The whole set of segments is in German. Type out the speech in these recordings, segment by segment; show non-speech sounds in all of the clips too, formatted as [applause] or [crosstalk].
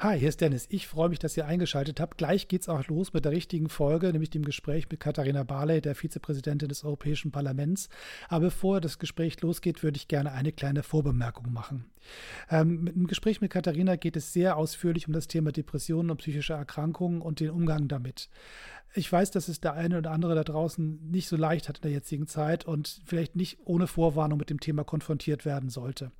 Hi, hier ist Dennis. Ich freue mich, dass ihr eingeschaltet habt. Gleich geht's auch los mit der richtigen Folge, nämlich dem Gespräch mit Katharina Barley, der Vizepräsidentin des Europäischen Parlaments. Aber bevor das Gespräch losgeht, würde ich gerne eine kleine Vorbemerkung machen. Ähm, mit dem Gespräch mit Katharina geht es sehr ausführlich um das Thema Depressionen und psychische Erkrankungen und den Umgang damit. Ich weiß, dass es der eine oder andere da draußen nicht so leicht hat in der jetzigen Zeit und vielleicht nicht ohne Vorwarnung mit dem Thema konfrontiert werden sollte.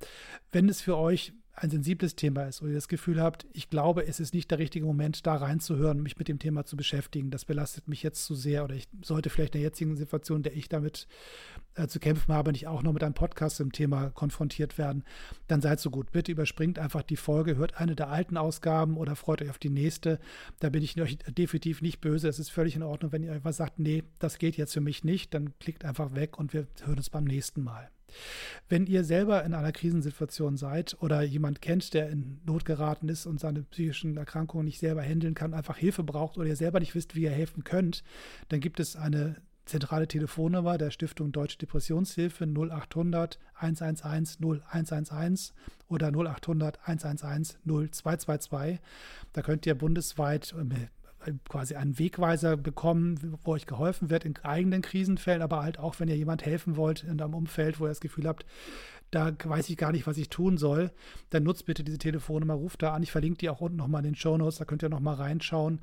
Wenn es für euch ein sensibles Thema ist oder ihr das Gefühl habt, ich glaube, es ist nicht der richtige Moment, da reinzuhören, mich mit dem Thema zu beschäftigen, das belastet mich jetzt zu sehr oder ich sollte vielleicht in der jetzigen Situation, in der ich damit äh, zu kämpfen habe, nicht auch noch mit einem Podcast zum Thema konfrontiert werden, dann seid so gut. Bitte überspringt einfach die Folge, hört eine der alten Ausgaben oder freut euch auf die nächste. Da bin ich euch definitiv nicht böse. Es ist völlig in Ordnung, wenn ihr einfach sagt, nee, das geht jetzt für mich nicht, dann klickt einfach weg und wir hören uns beim nächsten Mal. Wenn ihr selber in einer Krisensituation seid oder jemand kennt, der in Not geraten ist und seine psychischen Erkrankungen nicht selber handeln kann, einfach Hilfe braucht oder ihr selber nicht wisst, wie ihr helfen könnt, dann gibt es eine zentrale Telefonnummer der Stiftung Deutsche Depressionshilfe 0800 111 0111 oder 0800 111 0222. Da könnt ihr bundesweit quasi einen Wegweiser bekommen, wo euch geholfen wird in eigenen Krisenfällen, aber halt auch, wenn ihr jemand helfen wollt in einem Umfeld, wo ihr das Gefühl habt, da weiß ich gar nicht, was ich tun soll, dann nutzt bitte diese Telefonnummer, ruft da an. Ich verlinke die auch unten nochmal in den Show Notes, da könnt ihr nochmal reinschauen.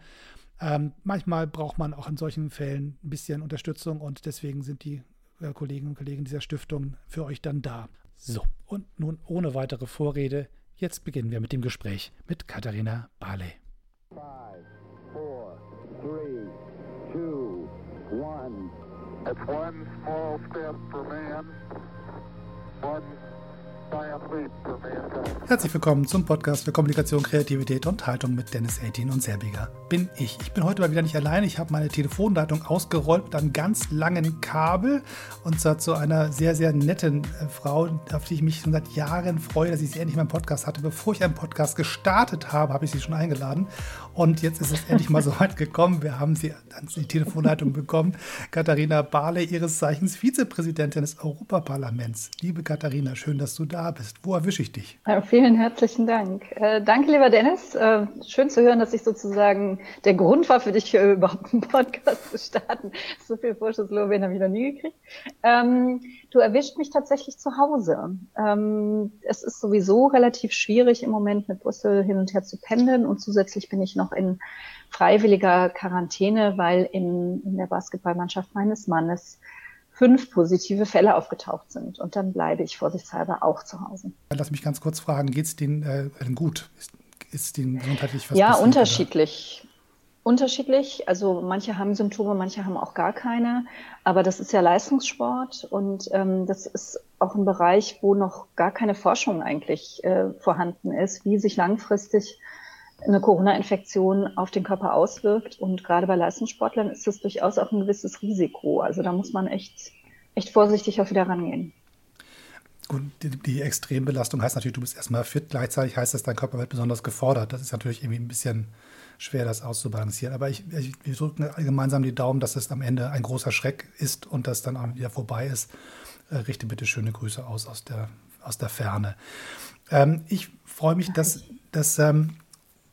Ähm, manchmal braucht man auch in solchen Fällen ein bisschen Unterstützung und deswegen sind die äh, Kolleginnen und Kollegen dieser Stiftung für euch dann da. So, und nun ohne weitere Vorrede, jetzt beginnen wir mit dem Gespräch mit Katharina Barley. One. It's one small step for man, one Herzlich willkommen zum Podcast für Kommunikation, Kreativität und Haltung mit Dennis 18 und Serbiger. Bin ich. Ich bin heute mal wieder nicht allein. Ich habe meine Telefonleitung ausgerollt mit einem ganz langen Kabel und zwar zu einer sehr, sehr netten äh, Frau, auf die ich mich schon seit Jahren freue, dass ich sie endlich in meinem Podcast hatte. Bevor ich einen Podcast gestartet habe, habe ich sie schon eingeladen und jetzt ist es endlich mal so weit gekommen. Wir haben sie an die Telefonleitung bekommen. Katharina Barley, ihres Zeichens Vizepräsidentin des Europaparlaments. Liebe Katharina, schön, dass du da bist. Wo erwische ich dich? Vielen herzlichen Dank. Äh, danke, lieber Dennis. Äh, schön zu hören, dass ich sozusagen der Grund war für dich, für überhaupt einen Podcast zu starten. So viel Vorschusslorbeeren habe ich noch nie gekriegt. Ähm, du erwischt mich tatsächlich zu Hause. Ähm, es ist sowieso relativ schwierig im Moment mit Brüssel hin und her zu pendeln und zusätzlich bin ich noch in freiwilliger Quarantäne, weil in, in der Basketballmannschaft meines Mannes fünf positive Fälle aufgetaucht sind. Und dann bleibe ich vorsichtshalber auch zu Hause. Lass mich ganz kurz fragen, geht es denen äh, gut? Ist, ist denen gesundheitlich was Ja, passiert, unterschiedlich. Unterschiedlich. Also manche haben Symptome, manche haben auch gar keine. Aber das ist ja Leistungssport und ähm, das ist auch ein Bereich, wo noch gar keine Forschung eigentlich äh, vorhanden ist, wie sich langfristig eine Corona-Infektion auf den Körper auswirkt. Und gerade bei Leistungssportlern ist das durchaus auch ein gewisses Risiko. Also da muss man echt, echt vorsichtig auch wieder rangehen. Gut, die, die Extrembelastung heißt natürlich, du bist erstmal fit. Gleichzeitig heißt das, dein Körper wird besonders gefordert. Das ist natürlich irgendwie ein bisschen schwer, das auszubalancieren. Aber ich, ich, wir drücken gemeinsam die Daumen, dass es am Ende ein großer Schreck ist und das dann auch wieder vorbei ist. Äh, richte bitte schöne Grüße aus aus der, aus der Ferne. Ähm, ich freue mich, dass, dass ähm,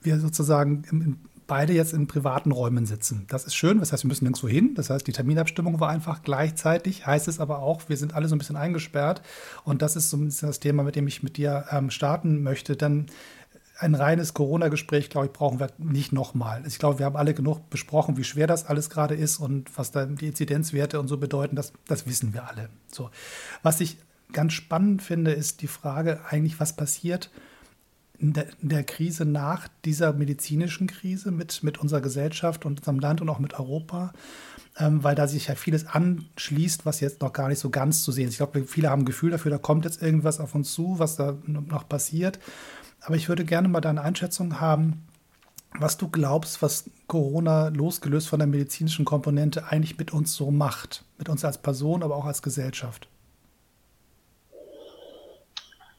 wir sozusagen im, beide jetzt in privaten Räumen sitzen. Das ist schön, das heißt, wir müssen nirgendwo hin. Das heißt, die Terminabstimmung war einfach gleichzeitig. Heißt es aber auch, wir sind alle so ein bisschen eingesperrt. Und das ist so ein bisschen das Thema, mit dem ich mit dir ähm, starten möchte. Denn ein reines Corona-Gespräch, glaube ich, brauchen wir nicht nochmal. Ich glaube, wir haben alle genug besprochen, wie schwer das alles gerade ist und was da die Inzidenzwerte und so bedeuten. Das, das wissen wir alle. So. Was ich ganz spannend finde, ist die Frage eigentlich, was passiert, der, in der, Krise nach dieser medizinischen Krise mit, mit unserer Gesellschaft und unserem Land und auch mit Europa, ähm, weil da sich ja vieles anschließt, was jetzt noch gar nicht so ganz zu sehen ist. Ich glaube, viele haben ein Gefühl dafür, da kommt jetzt irgendwas auf uns zu, was da noch passiert. Aber ich würde gerne mal deine Einschätzung haben, was du glaubst, was Corona losgelöst von der medizinischen Komponente eigentlich mit uns so macht. Mit uns als Person, aber auch als Gesellschaft.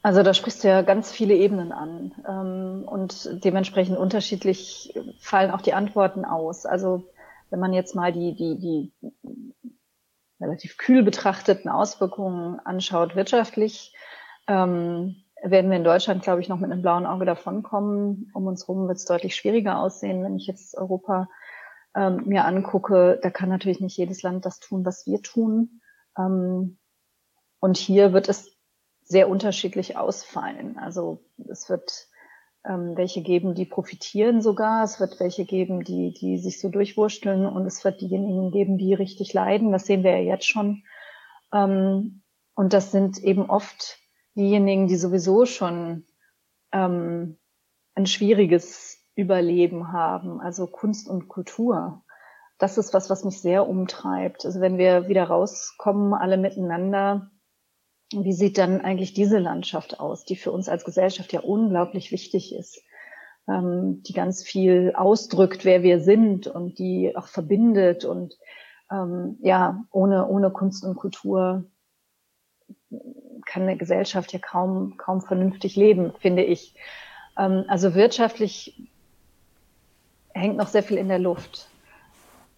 Also da sprichst du ja ganz viele Ebenen an ähm, und dementsprechend unterschiedlich fallen auch die Antworten aus. Also wenn man jetzt mal die, die, die relativ kühl betrachteten Auswirkungen anschaut wirtschaftlich, ähm, werden wir in Deutschland, glaube ich, noch mit einem blauen Auge davonkommen. Um uns herum wird es deutlich schwieriger aussehen, wenn ich jetzt Europa ähm, mir angucke. Da kann natürlich nicht jedes Land das tun, was wir tun. Ähm, und hier wird es sehr unterschiedlich ausfallen. Also es wird ähm, welche geben, die profitieren sogar. Es wird welche geben, die, die sich so durchwurschteln und es wird diejenigen geben, die richtig leiden. Das sehen wir ja jetzt schon. Ähm, und das sind eben oft diejenigen, die sowieso schon ähm, ein schwieriges Überleben haben, also Kunst und Kultur. Das ist was, was mich sehr umtreibt. Also wenn wir wieder rauskommen, alle miteinander, wie sieht dann eigentlich diese Landschaft aus, die für uns als Gesellschaft ja unglaublich wichtig ist, ähm, die ganz viel ausdrückt, wer wir sind und die auch verbindet und ähm, ja, ohne, ohne Kunst und Kultur kann eine Gesellschaft ja kaum, kaum vernünftig leben, finde ich. Ähm, also wirtschaftlich hängt noch sehr viel in der Luft.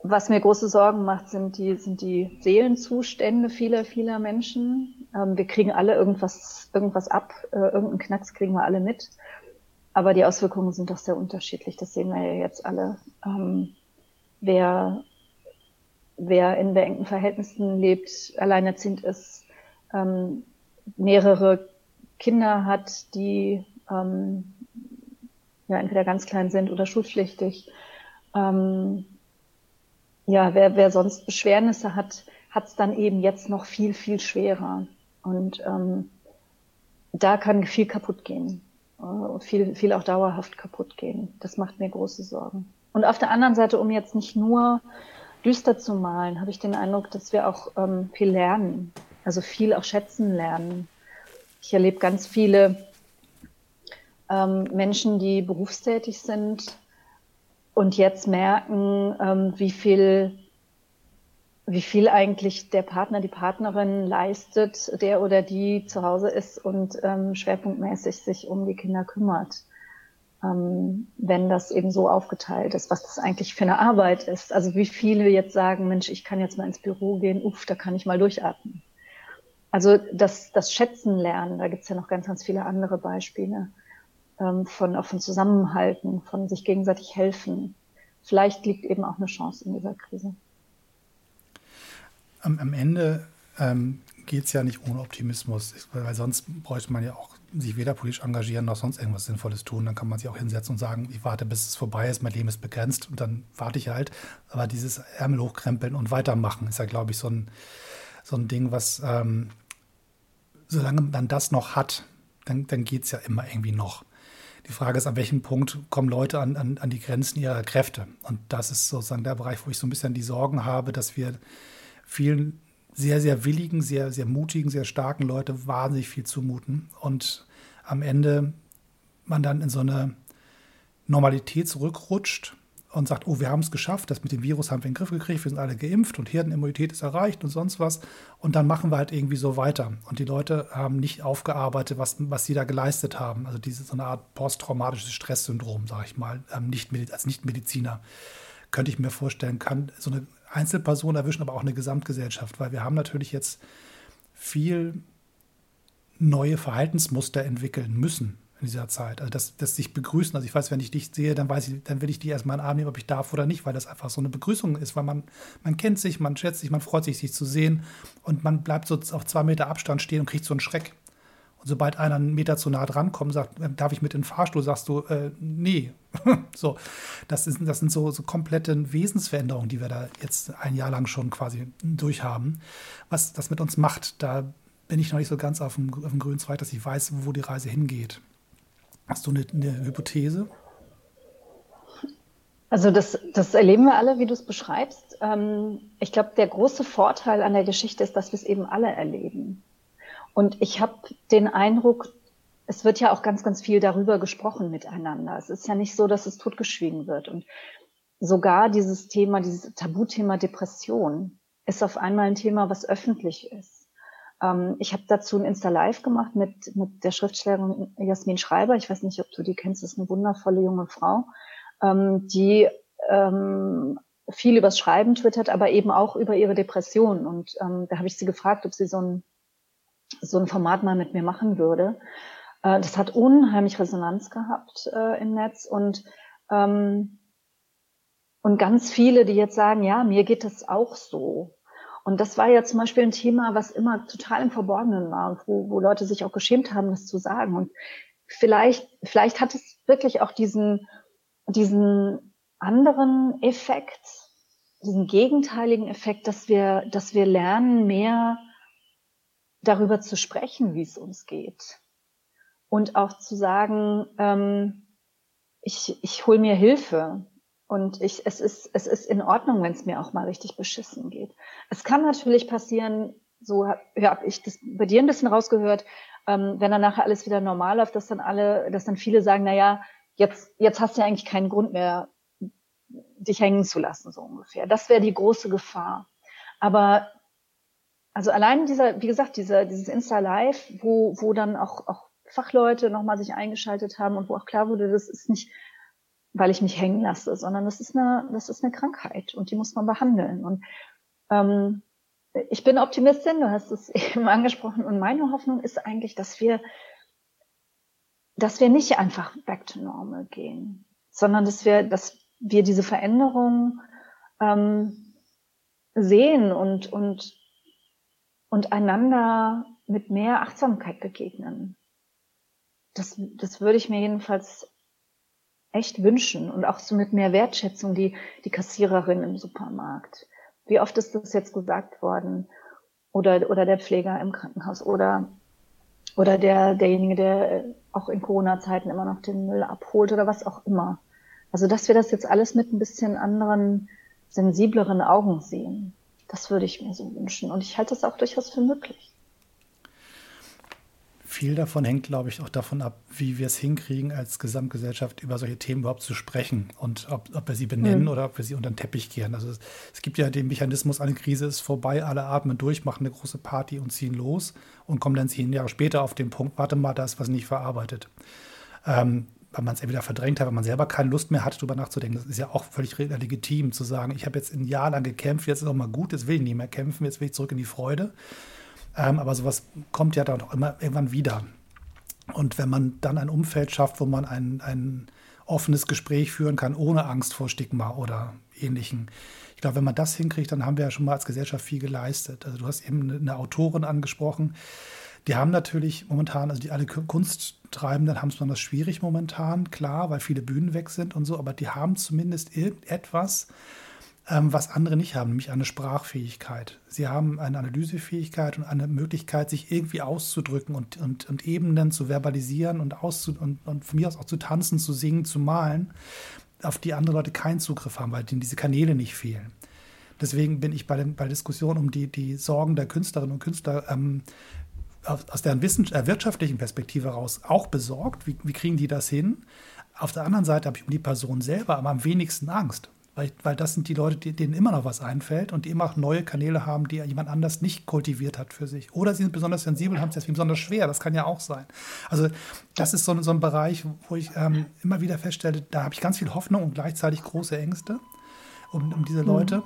Was mir große Sorgen macht, sind die, sind die Seelenzustände vieler, vieler Menschen. Ähm, wir kriegen alle irgendwas, irgendwas ab, äh, irgendeinen Knacks kriegen wir alle mit. Aber die Auswirkungen sind doch sehr unterschiedlich. Das sehen wir ja jetzt alle. Ähm, wer, wer in beengten Verhältnissen lebt, alleinerziehend ist, ähm, mehrere Kinder hat, die ähm, ja entweder ganz klein sind oder schulpflichtig, ähm, ja, wer, wer sonst Beschwernisse hat, hat es dann eben jetzt noch viel, viel schwerer. Und ähm, da kann viel kaputt gehen. Äh, viel, viel auch dauerhaft kaputt gehen. Das macht mir große Sorgen. Und auf der anderen Seite, um jetzt nicht nur düster zu malen, habe ich den Eindruck, dass wir auch ähm, viel lernen. Also viel auch schätzen lernen. Ich erlebe ganz viele ähm, Menschen, die berufstätig sind, und jetzt merken, ähm, wie viel wie viel eigentlich der Partner, die Partnerin leistet, der oder die zu Hause ist und ähm, schwerpunktmäßig sich um die Kinder kümmert. Ähm, wenn das eben so aufgeteilt ist, was das eigentlich für eine Arbeit ist. Also wie viele jetzt sagen, Mensch, ich kann jetzt mal ins Büro gehen, uff, da kann ich mal durchatmen. Also das, das Schätzen lernen, da gibt's ja noch ganz, ganz viele andere Beispiele ähm, von, auch von Zusammenhalten, von sich gegenseitig helfen. Vielleicht liegt eben auch eine Chance in dieser Krise. Am, am Ende ähm, geht es ja nicht ohne Optimismus, weil sonst bräuchte man ja auch sich weder politisch engagieren noch sonst irgendwas Sinnvolles tun. Dann kann man sich auch hinsetzen und sagen, ich warte, bis es vorbei ist, mein Leben ist begrenzt und dann warte ich halt. Aber dieses Ärmel hochkrempeln und weitermachen ist ja, glaube ich, so ein, so ein Ding, was, ähm, solange man das noch hat, dann, dann geht es ja immer irgendwie noch. Die Frage ist, an welchem Punkt kommen Leute an, an, an die Grenzen ihrer Kräfte? Und das ist sozusagen der Bereich, wo ich so ein bisschen die Sorgen habe, dass wir vielen sehr, sehr willigen, sehr, sehr mutigen, sehr starken Leute wahnsinnig viel zumuten und am Ende man dann in so eine Normalität zurückrutscht und sagt, oh, wir haben es geschafft, das mit dem Virus haben wir in den Griff gekriegt, wir sind alle geimpft und Herdenimmunität ist erreicht und sonst was. Und dann machen wir halt irgendwie so weiter. Und die Leute haben nicht aufgearbeitet, was, was sie da geleistet haben. Also diese so eine Art posttraumatisches Stresssyndrom, sage ich mal, ähm, nicht, als Nichtmediziner könnte ich mir vorstellen, kann so eine Einzelperson erwischen, aber auch eine Gesamtgesellschaft, weil wir haben natürlich jetzt viel neue Verhaltensmuster entwickeln müssen in dieser Zeit. Also das, das sich begrüßen. Also ich weiß, wenn ich dich sehe, dann weiß ich, dann will ich dich erstmal in den Arm nehmen, ob ich darf oder nicht, weil das einfach so eine Begrüßung ist, weil man, man kennt sich, man schätzt sich, man freut sich, sich zu sehen und man bleibt so auf zwei Meter Abstand stehen und kriegt so einen Schreck. Und sobald einer einen Meter zu nah dran kommt, sagt, äh, darf ich mit in den Fahrstuhl, sagst du, äh, nee. [laughs] so, das, ist, das sind so, so komplette Wesensveränderungen, die wir da jetzt ein Jahr lang schon quasi durchhaben. Was das mit uns macht, da bin ich noch nicht so ganz auf dem, auf dem grünen Zweig, dass ich weiß, wo die Reise hingeht. Hast du eine, eine Hypothese? Also das, das erleben wir alle, wie du es beschreibst. Ähm, ich glaube, der große Vorteil an der Geschichte ist, dass wir es eben alle erleben. Und ich habe den Eindruck, es wird ja auch ganz, ganz viel darüber gesprochen miteinander. Es ist ja nicht so, dass es totgeschwiegen wird. Und sogar dieses Thema, dieses Tabuthema Depression ist auf einmal ein Thema, was öffentlich ist. Ähm, ich habe dazu ein Insta-Live gemacht mit, mit der Schriftstellerin Jasmin Schreiber. Ich weiß nicht, ob du die kennst, das ist eine wundervolle junge Frau, ähm, die ähm, viel übers Schreiben twittert, aber eben auch über ihre Depression. Und ähm, da habe ich sie gefragt, ob sie so ein, so ein Format mal mit mir machen würde. Äh, das hat unheimlich Resonanz gehabt äh, im Netz und ähm, und ganz viele, die jetzt sagen, ja, mir geht das auch so. Und das war ja zum Beispiel ein Thema, was immer total im Verborgenen war und wo, wo Leute sich auch geschämt haben, das zu sagen. Und vielleicht, vielleicht hat es wirklich auch diesen, diesen anderen Effekt, diesen gegenteiligen Effekt, dass wir, dass wir lernen, mehr darüber zu sprechen, wie es uns geht. Und auch zu sagen, ähm, ich, ich hole mir Hilfe. Und ich, es ist, es ist in Ordnung, wenn es mir auch mal richtig beschissen geht. Es kann natürlich passieren, so habe hab ich das bei dir ein bisschen rausgehört, ähm, wenn dann nachher alles wieder normal läuft, dass dann alle, dass dann viele sagen, na ja, jetzt, jetzt hast du ja eigentlich keinen Grund mehr, dich hängen zu lassen, so ungefähr. Das wäre die große Gefahr. Aber also allein dieser, wie gesagt, dieser, dieses Insta Live, wo, wo dann auch, auch Fachleute nochmal sich eingeschaltet haben und wo auch klar wurde, das ist nicht weil ich mich hängen lasse, sondern das ist eine, das ist eine Krankheit und die muss man behandeln. Und ähm, ich bin Optimistin, du hast es [laughs] eben angesprochen, und meine Hoffnung ist eigentlich, dass wir, dass wir nicht einfach back to normal gehen, sondern dass wir, dass wir diese Veränderung ähm, sehen und, und, und einander mit mehr Achtsamkeit begegnen. Das, das würde ich mir jedenfalls echt wünschen und auch so mit mehr Wertschätzung die, die Kassiererin im Supermarkt. Wie oft ist das jetzt gesagt worden? Oder, oder der Pfleger im Krankenhaus oder, oder der, derjenige, der auch in Corona-Zeiten immer noch den Müll abholt oder was auch immer. Also, dass wir das jetzt alles mit ein bisschen anderen, sensibleren Augen sehen. Das würde ich mir so wünschen. Und ich halte das auch durchaus für möglich viel davon hängt, glaube ich, auch davon ab, wie wir es hinkriegen, als Gesamtgesellschaft über solche Themen überhaupt zu sprechen und ob, ob wir sie benennen mhm. oder ob wir sie unter den Teppich kehren. Also es, es, gibt ja den Mechanismus, eine Krise ist vorbei, alle atmen durch, machen eine große Party und ziehen los und kommen dann zehn Jahre später auf den Punkt, warte mal, da ist was nicht verarbeitet. Ähm, weil man es entweder verdrängt hat, weil man selber keine Lust mehr hat, darüber nachzudenken. Das ist ja auch völlig legitim zu sagen, ich habe jetzt ein Jahr lang gekämpft, jetzt ist auch mal gut, jetzt will ich nicht mehr kämpfen, jetzt will ich zurück in die Freude. Ähm, aber sowas kommt ja dann auch immer irgendwann wieder. Und wenn man dann ein Umfeld schafft, wo man ein, ein offenes Gespräch führen kann, ohne Angst vor Stigma oder ähnlichen. Ich glaube, wenn man das hinkriegt, dann haben wir ja schon mal als Gesellschaft viel geleistet. Also du hast eben eine Autorin angesprochen. Die haben natürlich momentan, also die alle Kunsttreibenden haben es besonders schwierig momentan, klar, weil viele Bühnen weg sind und so, aber die haben zumindest irgendetwas, was andere nicht haben, nämlich eine Sprachfähigkeit. Sie haben eine Analysefähigkeit und eine Möglichkeit, sich irgendwie auszudrücken und, und, und Ebenen zu verbalisieren und, auszu, und, und von mir aus auch zu tanzen, zu singen, zu malen, auf die andere Leute keinen Zugriff haben, weil ihnen diese Kanäle nicht fehlen. Deswegen bin ich bei, den, bei der Diskussion um die, die Sorgen der Künstlerinnen und Künstler ähm, aus deren äh, wirtschaftlichen Perspektive heraus auch besorgt. Wie, wie kriegen die das hin? Auf der anderen Seite habe ich um die Person selber aber am wenigsten Angst, weil, weil das sind die Leute, die, denen immer noch was einfällt und die immer auch neue Kanäle haben, die jemand anders nicht kultiviert hat für sich. Oder sie sind besonders sensibel, haben es deswegen besonders schwer. Das kann ja auch sein. Also das ist so, so ein Bereich, wo ich ähm, immer wieder feststelle, da habe ich ganz viel Hoffnung und gleichzeitig große Ängste um, um diese Leute. Mhm.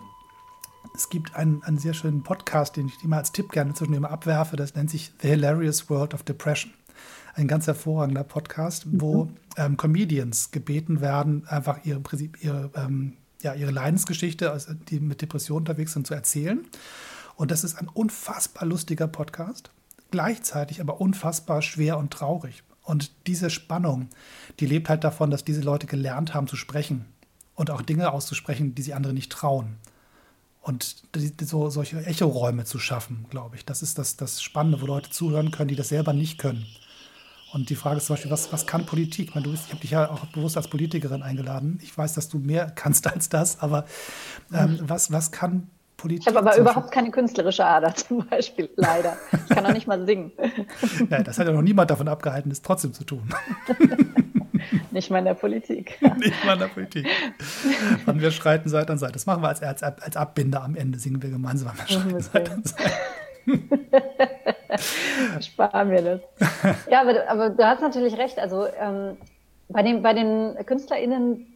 Es gibt einen, einen sehr schönen Podcast, den ich immer als Tipp gerne zwischendurch immer abwerfe. Das nennt sich The Hilarious World of Depression ein ganz hervorragender Podcast, wo mhm. ähm, Comedians gebeten werden, einfach ihre, ihre ähm, ja, ihre Leidensgeschichte, also die mit Depressionen unterwegs sind, zu erzählen. Und das ist ein unfassbar lustiger Podcast, gleichzeitig aber unfassbar schwer und traurig. Und diese Spannung, die lebt halt davon, dass diese Leute gelernt haben zu sprechen und auch Dinge auszusprechen, die sie andere nicht trauen. Und so, solche Echoräume zu schaffen, glaube ich, das ist das, das Spannende, wo Leute zuhören können, die das selber nicht können. Und die Frage ist zum Beispiel, was, was kann Politik? Ich, meine, du bist, ich habe dich ja auch bewusst als Politikerin eingeladen. Ich weiß, dass du mehr [laughs] kannst als das, aber ähm, mhm. was, was kann Politik? Ich habe aber überhaupt keine künstlerische Ader [laughs] zum Beispiel, leider. Ich kann auch nicht mal singen. ja, das hat ja noch niemand davon abgehalten, es trotzdem zu tun. [laughs] Nicht mal in der Politik. Nicht mal in der Politik. Und wir schreiten Seite an Seite. Das machen wir als, als, als Abbinder am Ende, singen wir gemeinsam. Wir schreiten Seite an Seite. [laughs] Sparen mir das. Ja, aber, aber, du hast natürlich recht. Also ähm, bei, den, bei den KünstlerInnen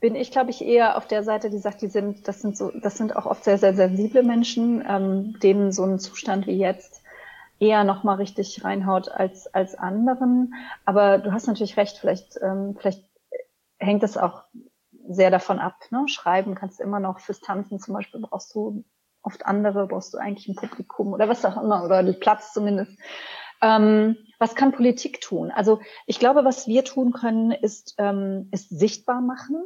bin ich, glaube ich, eher auf der Seite, die sagt, die sind, das sind so, das sind auch oft sehr, sehr sensible Menschen, ähm, denen so ein Zustand wie jetzt eher nochmal richtig reinhaut als, als anderen. Aber du hast natürlich recht, vielleicht, ähm, vielleicht hängt es auch sehr davon ab. Ne? Schreiben kannst du immer noch fürs Tanzen zum Beispiel brauchst du oft andere, brauchst du eigentlich ein Publikum oder was auch immer oder den Platz zumindest. Ähm, was kann Politik tun? Also ich glaube, was wir tun können, ist, ähm, ist sichtbar machen.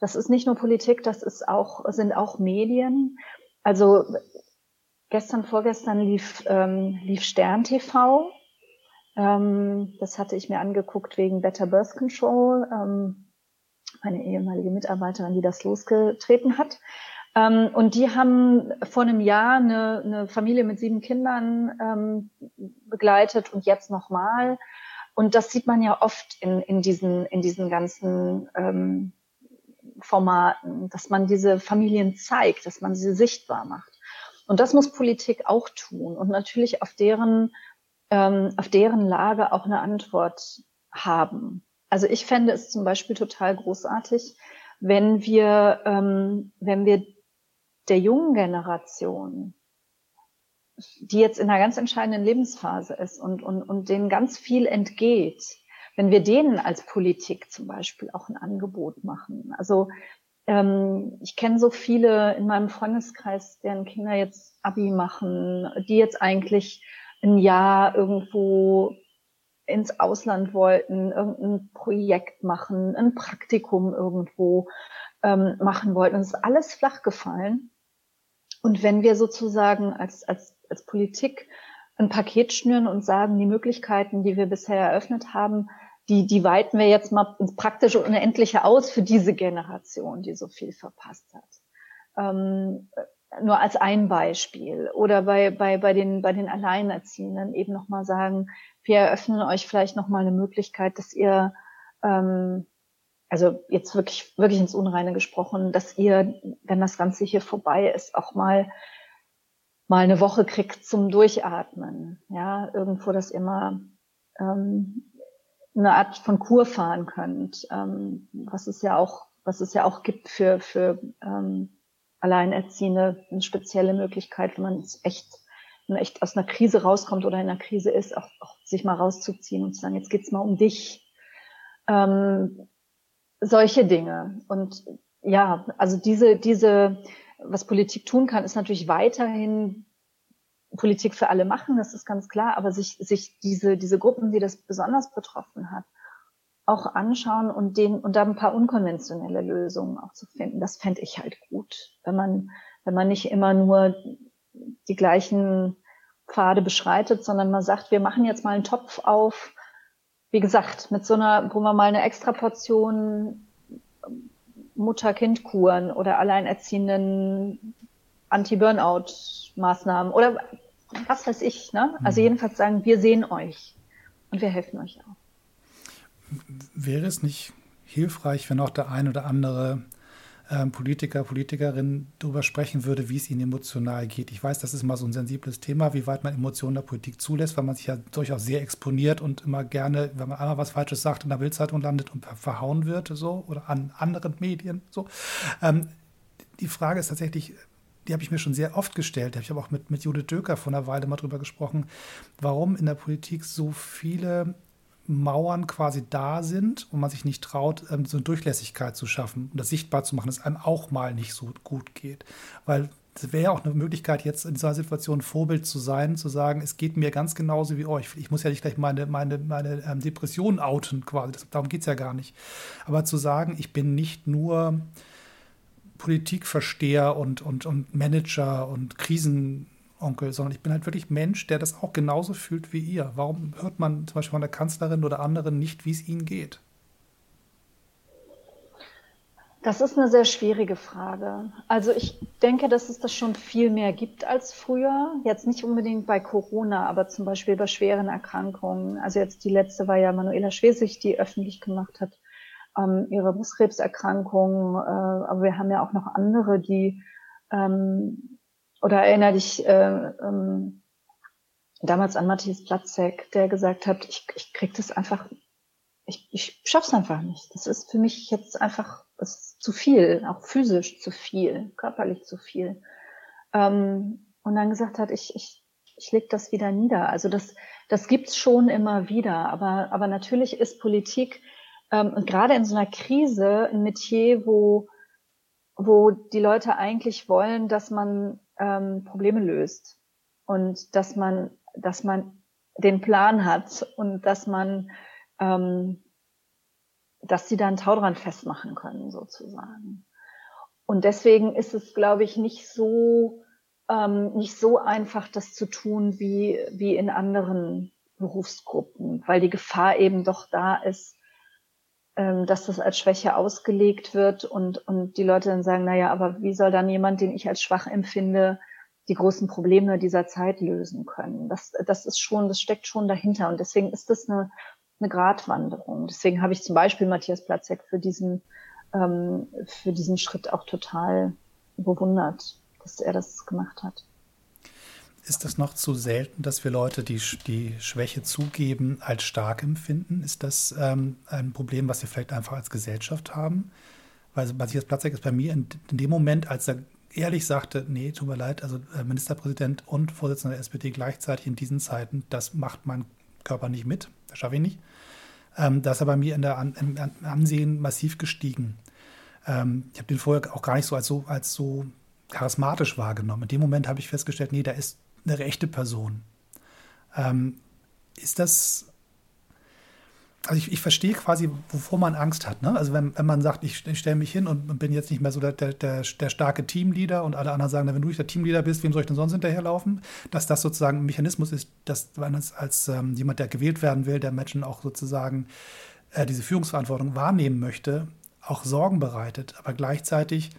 Das ist nicht nur Politik, das ist auch, sind auch Medien. Also gestern, vorgestern lief, ähm, lief Stern TV. Ähm, das hatte ich mir angeguckt wegen Better Birth Control. Ähm, meine ehemalige Mitarbeiterin, die das losgetreten hat. Ähm, und die haben vor einem Jahr eine, eine Familie mit sieben Kindern ähm, begleitet und jetzt nochmal. Und das sieht man ja oft in, in, diesen, in diesen ganzen ähm, Formaten, dass man diese Familien zeigt, dass man sie sichtbar macht. Und das muss Politik auch tun und natürlich auf deren, ähm, auf deren Lage auch eine Antwort haben. Also ich fände es zum Beispiel total großartig, wenn wir, ähm, wenn wir der jungen Generation, die jetzt in einer ganz entscheidenden Lebensphase ist und, und, und denen ganz viel entgeht, wenn wir denen als Politik zum Beispiel auch ein Angebot machen. Also ähm, ich kenne so viele in meinem Freundeskreis, deren Kinder jetzt Abi machen, die jetzt eigentlich ein Jahr irgendwo ins Ausland wollten, irgendein Projekt machen, ein Praktikum irgendwo ähm, machen wollten. Und es ist alles flach gefallen. Und wenn wir sozusagen als, als, als Politik ein Paket schnüren und sagen, die Möglichkeiten, die wir bisher eröffnet haben, die, die weiten wir jetzt mal ins praktische Unendliche aus für diese Generation, die so viel verpasst hat. Ähm, nur als ein Beispiel. Oder bei, bei, bei, den, bei den Alleinerziehenden eben nochmal sagen, wir eröffnen euch vielleicht nochmal eine Möglichkeit, dass ihr ähm, also jetzt wirklich, wirklich ins Unreine gesprochen, dass ihr, wenn das Ganze hier vorbei ist, auch mal, mal eine Woche kriegt zum Durchatmen. Ja, irgendwo, dass ihr mal ähm, eine Art von Kur fahren könnt, ähm, was es ja auch, was es ja auch gibt für, für ähm, Alleinerziehende, eine spezielle Möglichkeit, wenn man es echt, echt aus einer Krise rauskommt oder in einer Krise ist, auch, auch sich mal rauszuziehen und zu sagen, jetzt geht's mal um dich. Ähm, solche Dinge. Und ja, also diese, diese, was Politik tun kann, ist natürlich weiterhin Politik für alle machen, das ist ganz klar, aber sich, sich diese, diese Gruppen, die das besonders betroffen hat, auch anschauen und den, und da ein paar unkonventionelle Lösungen auch zu finden. Das fände ich halt gut. Wenn man, wenn man nicht immer nur die gleichen Pfade beschreitet, sondern man sagt, wir machen jetzt mal einen Topf auf, wie gesagt, mit so einer, wo man mal eine extra Portion Mutter-Kind-Kuren oder alleinerziehenden Anti-Burnout-Maßnahmen oder was weiß ich. Ne? Also mhm. jedenfalls sagen, wir sehen euch und wir helfen euch auch. Wäre es nicht hilfreich, wenn auch der ein oder andere Politiker, Politikerin darüber sprechen würde, wie es ihnen emotional geht. Ich weiß, das ist mal so ein sensibles Thema, wie weit man Emotionen der Politik zulässt, weil man sich ja durchaus sehr exponiert und immer gerne, wenn man einmal was Falsches sagt, in der Bildzeitung landet und verhauen wird, so oder an anderen Medien. So. Ähm, die Frage ist tatsächlich, die habe ich mir schon sehr oft gestellt. Habe ich aber auch mit, mit Judith Döker vor einer Weile mal drüber gesprochen, warum in der Politik so viele Mauern quasi da sind und man sich nicht traut, ähm, so eine Durchlässigkeit zu schaffen und das sichtbar zu machen, dass einem auch mal nicht so gut geht. Weil es wäre ja auch eine Möglichkeit, jetzt in dieser Situation Vorbild zu sein, zu sagen, es geht mir ganz genauso wie euch. Ich muss ja nicht gleich meine, meine, meine ähm, Depression outen quasi, das, darum geht es ja gar nicht. Aber zu sagen, ich bin nicht nur Politikversteher und, und, und Manager und Krisen Onkel, sondern ich bin halt wirklich Mensch, der das auch genauso fühlt wie ihr. Warum hört man zum Beispiel von der Kanzlerin oder anderen nicht, wie es ihnen geht? Das ist eine sehr schwierige Frage. Also ich denke, dass es das schon viel mehr gibt als früher. Jetzt nicht unbedingt bei Corona, aber zum Beispiel bei schweren Erkrankungen. Also jetzt die letzte war ja Manuela Schwesig, die öffentlich gemacht hat, ähm, ihre Brustkrebserkrankung. Äh, aber wir haben ja auch noch andere, die ähm, oder erinnere dich äh, ähm, damals an Matthias Platzek, der gesagt hat, ich, ich krieg das einfach, ich, ich schaff's einfach nicht. Das ist für mich jetzt einfach ist zu viel, auch physisch zu viel, körperlich zu viel. Ähm, und dann gesagt hat, ich, ich schlägt das wieder nieder. Also das, das gibt's schon immer wieder. Aber, aber natürlich ist Politik ähm, gerade in so einer Krise ein Metier, wo, wo die Leute eigentlich wollen, dass man ähm, Probleme löst und dass man, dass man den Plan hat und dass man, ähm, dass sie dann Tau dran festmachen können, sozusagen. Und deswegen ist es, glaube ich, nicht so, ähm, nicht so einfach, das zu tun wie, wie in anderen Berufsgruppen, weil die Gefahr eben doch da ist, ähm, dass das als Schwäche ausgelegt wird und, und die Leute dann sagen, naja, aber wie soll dann jemand, den ich als schwach empfinde, die großen Probleme dieser Zeit lösen können? Das, das ist schon, das steckt schon dahinter und deswegen ist das eine, eine Gratwanderung. Deswegen habe ich zum Beispiel Matthias Platzek für diesen, ähm, für diesen Schritt auch total bewundert, dass er das gemacht hat. Ist das noch zu selten, dass wir Leute, die die Schwäche zugeben, als stark empfinden? Ist das ähm, ein Problem, was wir vielleicht einfach als Gesellschaft haben? Weil Matthias Platzek ist bei mir in, in, dem Moment, als er ehrlich sagte, nee, tut mir leid, also äh, Ministerpräsident und Vorsitzender der SPD gleichzeitig in diesen Zeiten, das macht mein Körper nicht mit, das schaffe ich nicht. Ähm, da ist er bei mir in der An im Ansehen massiv gestiegen. Ähm, ich habe den vorher auch gar nicht so als so, als so charismatisch wahrgenommen. In dem Moment habe ich festgestellt, nee, da ist eine rechte Person. Ähm, ist das, also ich, ich, verstehe quasi, wovor man Angst hat. Ne? Also wenn, wenn man sagt, ich, ich stelle mich hin und bin jetzt nicht mehr so der, der, der, starke Teamleader und alle anderen sagen, wenn du nicht der Teamleader bist, wem soll ich denn sonst hinterherlaufen? Dass das sozusagen ein Mechanismus ist, dass man als, als ähm, jemand, der gewählt werden will, der Menschen auch sozusagen äh, diese Führungsverantwortung wahrnehmen möchte, auch Sorgen bereitet, aber gleichzeitig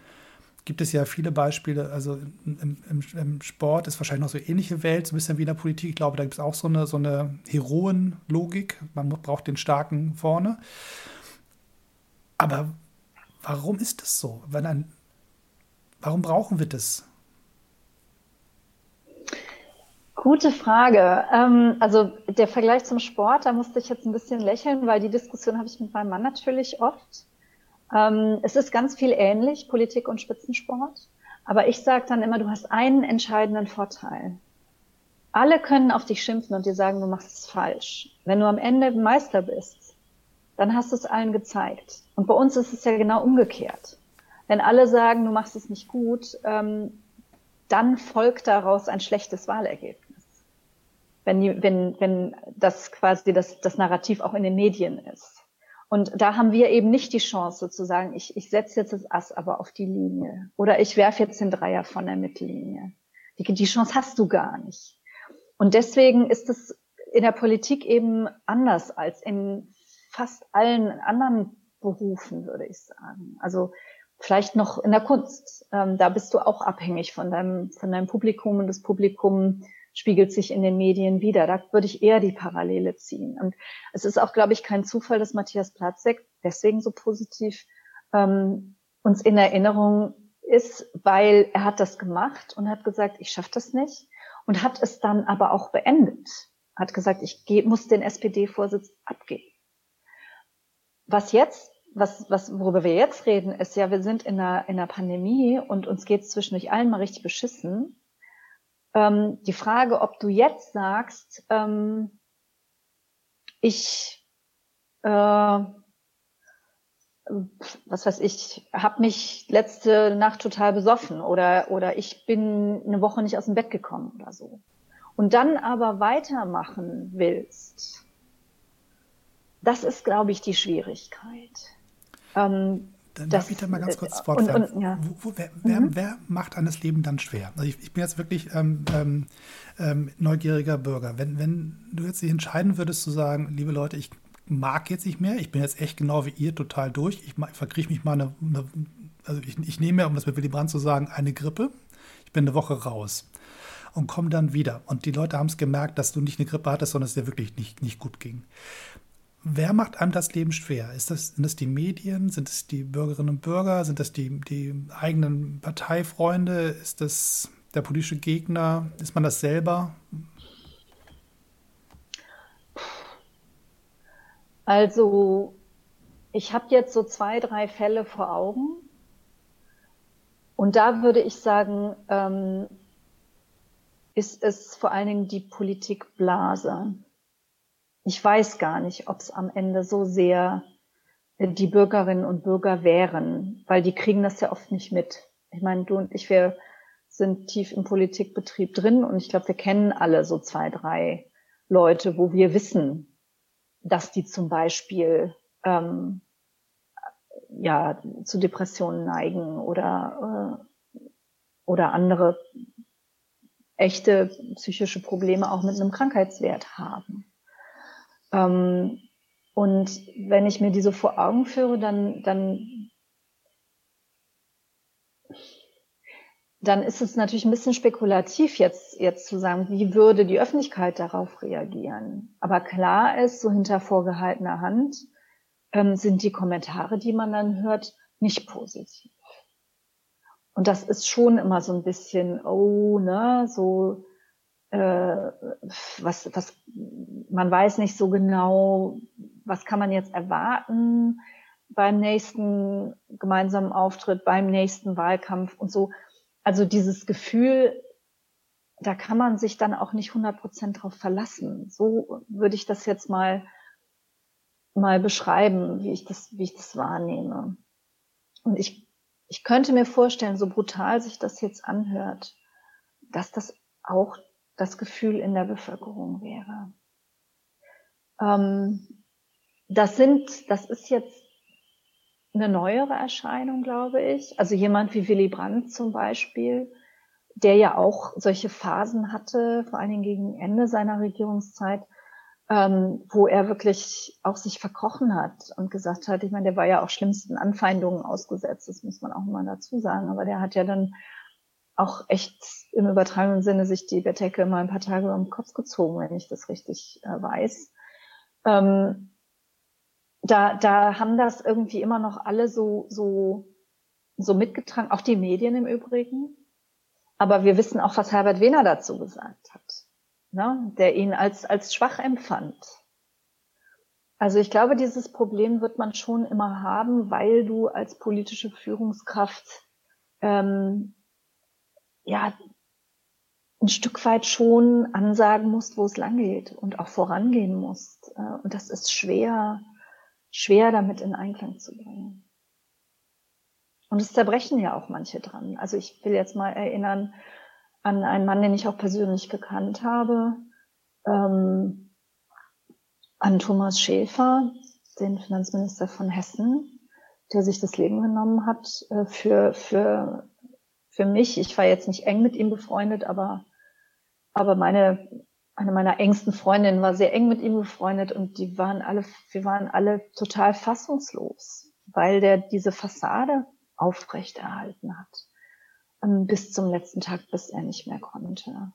gibt es ja viele Beispiele. Also im, im, im, Sport ist wahrscheinlich noch so eine ähnliche Welt, so ein bisschen wie in der Politik. Ich glaube, da gibt es auch so eine, so eine Heroenlogik. Man braucht den Starken vorne. Aber warum ist das so? Ein, warum brauchen wir das? Gute Frage. Ähm, also der Vergleich zum Sport, da musste ich jetzt ein bisschen lächeln, weil die Diskussion habe ich mit meinem Mann natürlich oft. Ähm, es ist ganz viel ähnlich, Politik und Spitzensport. Aber ich sage dann immer, du hast einen entscheidenden Vorteil. Alle können auf dich schimpfen und dir sagen, du machst es falsch. Wenn du am Ende Meister bist, dann hast du es allen gezeigt. Und bei uns ist es ja genau umgekehrt. Wenn alle sagen, du machst es nicht gut, ähm, dann folgt daraus ein schlechtes Wahlergebnis. Wenn, wenn, wenn das quasi das, das Narrativ auch in den Medien ist. Und da haben wir eben nicht die Chance sozusagen, ich, ich setze jetzt das Ass aber auf die Linie oder ich werfe jetzt den Dreier von der Mittellinie. Die, die Chance hast du gar nicht. Und deswegen ist es in der Politik eben anders als in fast allen anderen Berufen, würde ich sagen. Also vielleicht noch in der Kunst. Ähm, da bist du auch abhängig von deinem, von deinem Publikum und das Publikum spiegelt sich in den Medien wieder. Da würde ich eher die Parallele ziehen. Und es ist auch, glaube ich, kein Zufall, dass Matthias Platzek deswegen so positiv ähm, uns in Erinnerung ist, weil er hat das gemacht und hat gesagt, ich schaffe das nicht und hat es dann aber auch beendet. Hat gesagt, ich geh, muss den SPD-Vorsitz abgeben. Was jetzt, was, was, worüber wir jetzt reden, ist ja, wir sind in einer, in einer Pandemie und uns geht es zwischendurch allen mal richtig beschissen ähm, die Frage, ob du jetzt sagst, ähm, ich, äh, was weiß ich, habe mich letzte Nacht total besoffen oder, oder ich bin eine Woche nicht aus dem Bett gekommen oder so. Und dann aber weitermachen willst, das ist, glaube ich, die Schwierigkeit. Ähm, dann darf ich da mal ganz kurz Wort und, und, ja. wo, wo, wer, mhm. wer, macht einem das Leben dann schwer? Also ich, ich bin jetzt wirklich ähm, ähm, ähm, neugieriger Bürger. Wenn, wenn du jetzt dich entscheiden würdest zu sagen, liebe Leute, ich mag jetzt nicht mehr, ich bin jetzt echt genau wie ihr total durch, ich, ich verkriege mich mal eine, eine also ich, ich nehme, um das mit Willy Brandt zu sagen, eine Grippe, ich bin eine Woche raus und komme dann wieder. Und die Leute haben es gemerkt, dass du nicht eine Grippe hattest, sondern es dir wirklich nicht, nicht gut ging. Wer macht einem das Leben schwer? Ist das, sind das die Medien? Sind es die Bürgerinnen und Bürger? Sind das die, die eigenen Parteifreunde? Ist das der politische Gegner? Ist man das selber? Also, ich habe jetzt so zwei, drei Fälle vor Augen. Und da würde ich sagen, ähm, ist es vor allen Dingen die Politikblase. Ich weiß gar nicht, ob es am Ende so sehr die Bürgerinnen und Bürger wären, weil die kriegen das ja oft nicht mit. Ich meine, du und ich, wir sind tief im Politikbetrieb drin und ich glaube, wir kennen alle so zwei, drei Leute, wo wir wissen, dass die zum Beispiel ähm, ja zu Depressionen neigen oder äh, oder andere echte psychische Probleme auch mit einem Krankheitswert haben. Ähm, und wenn ich mir diese vor Augen führe, dann, dann, dann ist es natürlich ein bisschen spekulativ jetzt, jetzt zu sagen, wie würde die Öffentlichkeit darauf reagieren. Aber klar ist, so hinter vorgehaltener Hand ähm, sind die Kommentare, die man dann hört, nicht positiv. Und das ist schon immer so ein bisschen, oh, ne, so, was, was, man weiß nicht so genau, was kann man jetzt erwarten beim nächsten gemeinsamen Auftritt, beim nächsten Wahlkampf und so. Also dieses Gefühl, da kann man sich dann auch nicht 100 Prozent drauf verlassen. So würde ich das jetzt mal, mal beschreiben, wie ich das, wie ich das wahrnehme. Und ich ich könnte mir vorstellen, so brutal sich das jetzt anhört, dass das auch das Gefühl in der Bevölkerung wäre. Ähm, das sind, das ist jetzt eine neuere Erscheinung, glaube ich. Also jemand wie Willy Brandt zum Beispiel, der ja auch solche Phasen hatte, vor allen Dingen gegen Ende seiner Regierungszeit, ähm, wo er wirklich auch sich verkrochen hat und gesagt hat, ich meine, der war ja auch schlimmsten Anfeindungen ausgesetzt, das muss man auch mal dazu sagen, aber der hat ja dann auch echt im übertragenen Sinne sich die Bettdecke mal ein paar Tage um den Kopf gezogen, wenn ich das richtig äh, weiß. Ähm, da, da haben das irgendwie immer noch alle so, so, so mitgetragen, auch die Medien im Übrigen. Aber wir wissen auch, was Herbert Wehner dazu gesagt hat ne, der ihn als, als schwach empfand. Also ich glaube, dieses Problem wird man schon immer haben, weil du als politische Führungskraft ähm, ja ein Stück weit schon ansagen musst, wo es lang geht und auch vorangehen musst. Äh, und das ist schwer, schwer damit in Einklang zu bringen. Und es zerbrechen ja auch manche dran. Also ich will jetzt mal erinnern, an einen Mann, den ich auch persönlich gekannt habe, ähm, an Thomas Schäfer, den Finanzminister von Hessen, der sich das Leben genommen hat äh, für, für, für mich. Ich war jetzt nicht eng mit ihm befreundet, aber, aber meine, eine meiner engsten Freundinnen war sehr eng mit ihm befreundet und die waren alle, wir waren alle total fassungslos, weil der diese Fassade aufrechterhalten hat ähm, bis zum letzten Tag, bis er nicht mehr konnte.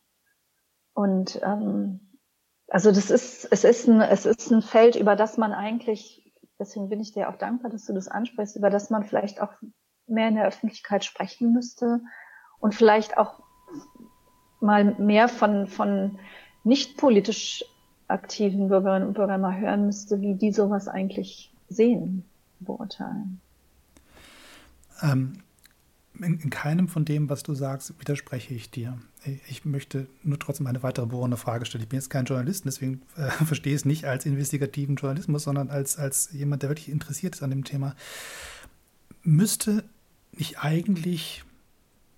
Und ähm, also das ist, es ist ein, es ist ein Feld, über das man eigentlich, deswegen bin ich dir auch dankbar, dass du das ansprichst, über das man vielleicht auch mehr in der Öffentlichkeit sprechen müsste und vielleicht auch mal mehr von, von nicht politisch aktiven Bürgerinnen und Bürgern mal hören müsste, wie die sowas eigentlich sehen, beurteilen. Ähm, in, in, keinem von dem, was du sagst, widerspreche ich dir. Ich möchte nur trotzdem eine weitere bohrende Frage stellen. Ich bin jetzt kein Journalist, deswegen äh, [laughs] verstehe es nicht als investigativen Journalismus, sondern als, als jemand, der wirklich interessiert ist an dem Thema. Müsste nicht eigentlich,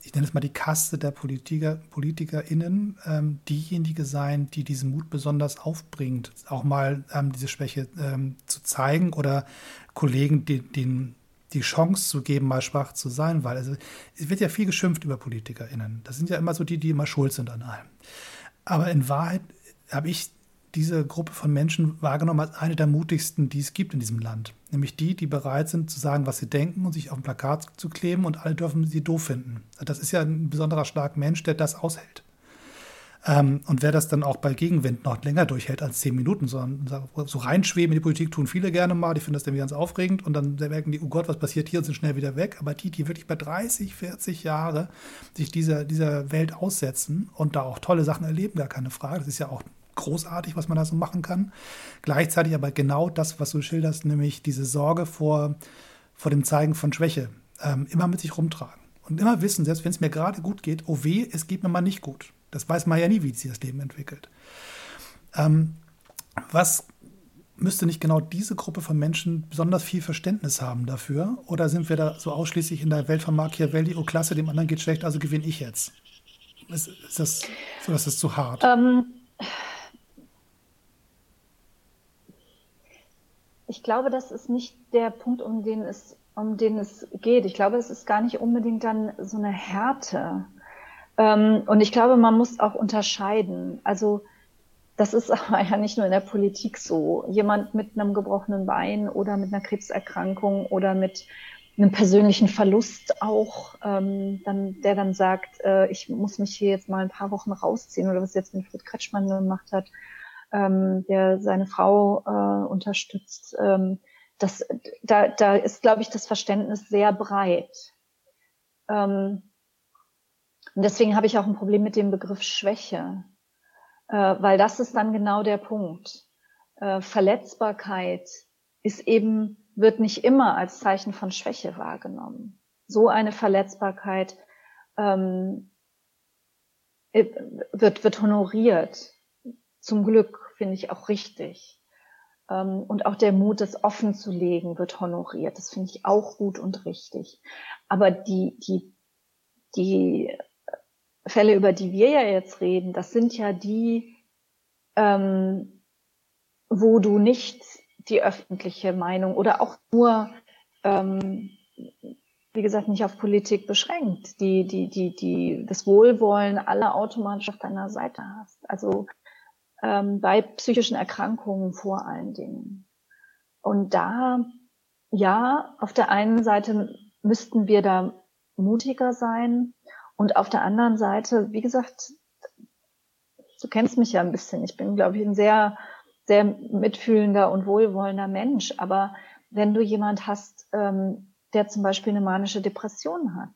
ich nenne es mal die Kaste der Politiker, PolitikerInnen, ähm, diejenige sein, die diesen Mut besonders aufbringt, auch mal ähm, diese Schwäche ähm, zu zeigen oder Kollegen den, den die Chance zu geben, mal schwach zu sein, weil also, es wird ja viel geschimpft über PolitikerInnen. Das sind ja immer so die, die immer schuld sind an allem. Aber in Wahrheit habe ich diese Gruppe von Menschen wahrgenommen als eine der mutigsten, die es gibt in diesem Land. Nämlich die, die bereit sind zu sagen, was sie denken und sich auf ein Plakat zu kleben und alle dürfen sie doof finden. Das ist ja ein besonderer starker Mensch, der das aushält. Ähm, und wer das dann auch bei Gegenwind noch länger durchhält als zehn Minuten, sondern so reinschweben in die Politik tun viele gerne mal, die finden das dann ganz aufregend und dann merken die, oh Gott, was passiert hier und sind schnell wieder weg. Aber die, die wirklich bei 30, 40 Jahre sich dieser, dieser Welt aussetzen und da auch tolle Sachen erleben, gar keine Frage. Das ist ja auch großartig, was man da so machen kann. Gleichzeitig aber genau das, was du schilderst, nämlich diese Sorge vor, vor dem Zeigen von Schwäche, ähm, immer mit sich rumtragen. Und immer wissen, selbst wenn es mir gerade gut geht, oh weh, es geht mir mal nicht gut Das weiß man ja nie, wie sich das Leben entwickelt. Ähm, was müsste nicht genau diese Gruppe von Menschen besonders viel Verständnis haben dafür? Oder sind wir da so ausschließlich in der Welt von Machiavelli, oh klasse, dem anderen geht schlecht, also gewinne ich jetzt? Ist, ist das so, dass es zu hart? Ähm, ich glaube, das ist nicht der Punkt, um den es, um den es geht. Ich glaube, es ist gar nicht unbedingt dann so eine Härte. Ähm, und ich glaube, man muss auch unterscheiden. Also das ist [laughs] aber ja nicht nur in der Politik so. Jemand mit einem gebrochenen Bein oder mit einer Krebserkrankung oder mit einem persönlichen Verlust auch, ähm, dann, der dann sagt, äh, ich muss mich hier jetzt mal ein paar Wochen rausziehen oder was jetzt mit Fritz Kretschmann gemacht hat, ähm, der seine Frau äh, unterstützt. Ähm, das, da, da ist, glaube ich, das Verständnis sehr breit. Ähm, und deswegen habe ich auch ein Problem mit dem Begriff Schwäche äh, weil das ist dann genau der Punkt. Äh, Verletzbarkeit ist eben, wird nicht immer als Zeichen von Schwäche wahrgenommen. So eine Verletzbarkeit ähm, äh, wird, wird honoriert. Zum Glück finde ich auch richtig. Ähm, und auch der Mut, das offen zu legen, wird honoriert. Das finde ich auch gut und richtig. Aber die, die, die Fälle, über die wir ja jetzt reden, das sind ja die, ähm, wo du nicht die öffentliche Meinung oder auch nur, ähm, wie gesagt, nicht auf Politik beschränkt, die, die, die, die das Wohlwollen aller automatisch auf deiner Seite hast. Also ähm, bei psychischen Erkrankungen vor allen Dingen. Und da, ja, auf der einen Seite müssten wir da mutiger sein und auf der anderen Seite, wie gesagt, du kennst mich ja ein bisschen. Ich bin, glaube ich, ein sehr, sehr mitfühlender und wohlwollender Mensch. Aber wenn du jemand hast, ähm, der zum Beispiel eine manische Depression hat,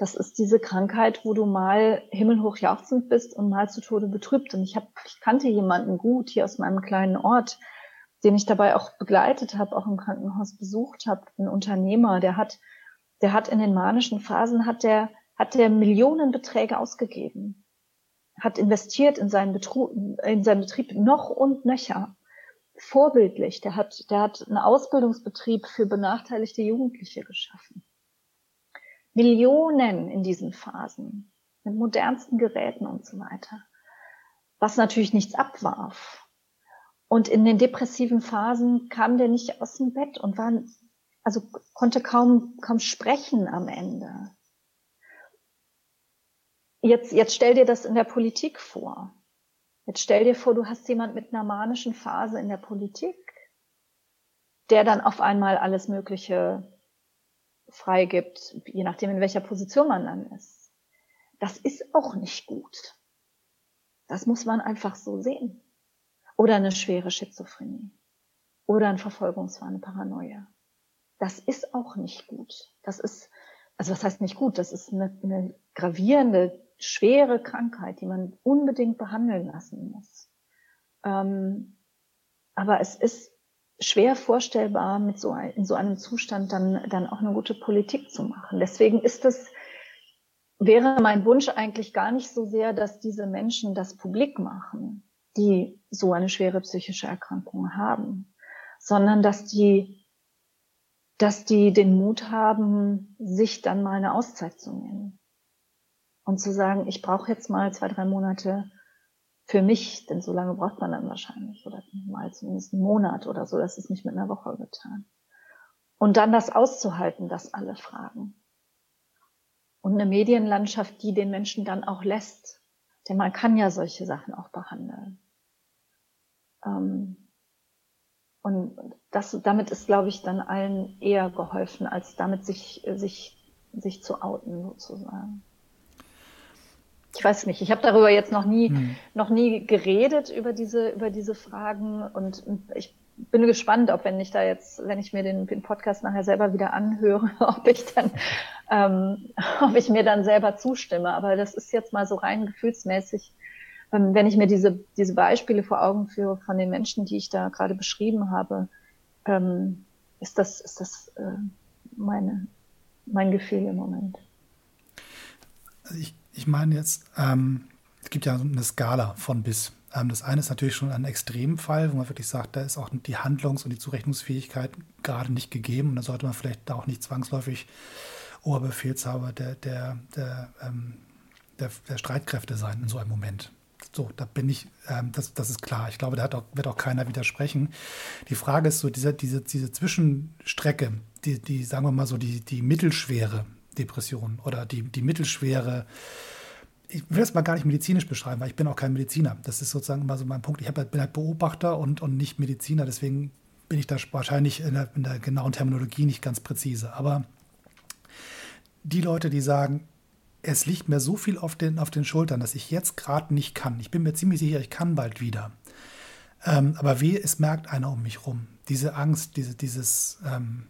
das ist diese Krankheit, wo du mal himmelhoch jauchzend bist und mal zu Tode betrübt. Und ich habe, ich kannte jemanden gut hier aus meinem kleinen Ort, den ich dabei auch begleitet habe, auch im Krankenhaus besucht habe, ein Unternehmer, der hat, der hat in den manischen Phasen hat der hat er Millionenbeträge ausgegeben, hat investiert in seinen, Betrug, in seinen Betrieb noch und nöcher. Vorbildlich. Der hat, der hat einen Ausbildungsbetrieb für benachteiligte Jugendliche geschaffen. Millionen in diesen Phasen mit modernsten Geräten und so weiter. Was natürlich nichts abwarf. Und in den depressiven Phasen kam der nicht aus dem Bett und war, also konnte kaum, kaum sprechen am Ende. Jetzt, jetzt stell dir das in der Politik vor. Jetzt stell dir vor, du hast jemand mit einer manischen Phase in der Politik, der dann auf einmal alles Mögliche freigibt, je nachdem, in welcher Position man dann ist. Das ist auch nicht gut. Das muss man einfach so sehen. Oder eine schwere Schizophrenie. Oder ein Verfolgungswahn, eine Paranoia. Das ist auch nicht gut. Das ist, also was heißt nicht gut? Das ist eine, eine gravierende schwere Krankheit, die man unbedingt behandeln lassen muss. Ähm, aber es ist schwer vorstellbar, mit so ein, in so einem Zustand dann, dann auch eine gute Politik zu machen. Deswegen ist es, wäre mein Wunsch eigentlich gar nicht so sehr, dass diese Menschen das publik machen, die so eine schwere psychische Erkrankung haben, sondern dass die, dass die den Mut haben, sich dann mal eine Auszeit zu nehmen und zu sagen, ich brauche jetzt mal zwei, drei Monate für mich, denn so lange braucht man dann wahrscheinlich, oder mal zumindest einen Monat oder so, das ist nicht mit einer Woche getan. Und dann das auszuhalten, dass alle fragen. Und eine Medienlandschaft, die den Menschen dann auch lässt. Denn man kann ja solche Sachen auch behandeln. Ähm, und das, damit ist, glaube ich, dann allen eher geholfen, als damit sich, sich, sich zu outen, sozusagen ich weiß nicht, ich habe darüber jetzt noch nie, hm. noch nie geredet über diese, über diese Fragen und ich bin gespannt, ob wenn ich da jetzt, wenn ich mir den, den Podcast nachher selber wieder anhöre, [laughs] ob ich dann, ähm, ob ich mir dann selber zustimme. Aber das ist jetzt mal so rein gefühlsmäßig, ähm, wenn ich mir diese, diese Beispiele vor Augen führe von den Menschen, die ich da gerade beschrieben habe, ähm, ist das, ist das äh, meine, mein Gefühl im Moment. Also ich ich meine jetzt, ähm, es gibt ja eine Skala von bis. Ähm, das eine ist natürlich schon ein Extremfall, wo man wirklich sagt, da ist auch die Handlungs- und die Zurechnungsfähigkeit gerade nicht gegeben. Und da sollte man vielleicht auch nicht zwangsläufig Oberbefehlshaber der, der, der, ähm, der, der Streitkräfte sein in so einem Moment. So, da bin ich, ähm, das, das ist klar. Ich glaube, da auch, wird auch keiner widersprechen. Die Frage ist so, diese, diese, diese Zwischenstrecke, die, die, sagen wir mal so, die, die mittelschwere Depression oder die, die mittelschwere, ich will das mal gar nicht medizinisch beschreiben, weil ich bin auch kein Mediziner. Das ist sozusagen immer so mein Punkt. Ich bin halt Beobachter und, und nicht Mediziner, deswegen bin ich da wahrscheinlich in der, in der genauen Terminologie nicht ganz präzise. Aber die Leute, die sagen, es liegt mir so viel auf den, auf den Schultern, dass ich jetzt gerade nicht kann. Ich bin mir ziemlich sicher, ich kann bald wieder. Ähm, aber wie, es merkt einer um mich rum. Diese Angst, diese, dieses, ähm,